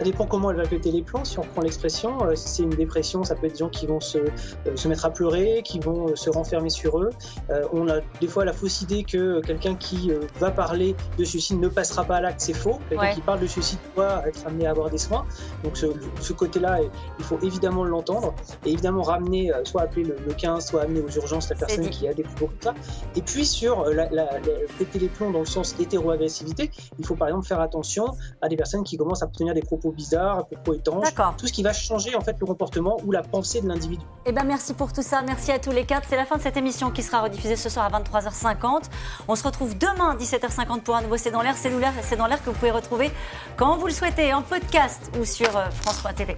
Ça dépend comment elle va péter les plombs. Si on prend l'expression, euh, si c'est une dépression, ça peut être des gens qui vont se, euh, se mettre à pleurer, qui vont euh, se renfermer sur eux. On a des fois la fausse idée que quelqu'un qui va parler de suicide ne passera pas à l'acte, c'est faux. Quelqu'un Ouais. qui parle de suicide doit être amené à avoir des soins. Donc ce, ce côté-là, il faut évidemment l'entendre et évidemment ramener, soit appeler le, le 15, soit amener aux urgences la personne qui a des propos comme ça. Et puis sur la, la- la- péter les plombs dans le sens hétéro-agressivité, il faut par exemple faire attention à des personnes qui commencent à tenir des propos bizarres, des propos étanches, tout ce qui va changer en fait le comportement ou la pensée de l'individu. Eh ben merci pour tout ça, merci à tous les quatre. C'est la fin de cette émission qui sera rediffusée ce soir à 23h50. On se retrouve demain 17h50 pour un nouveau C'est dans l'air. C'est dans l'air, que vous pouvez retrouver quand vous le souhaitez en podcast ou sur euh, France.tv.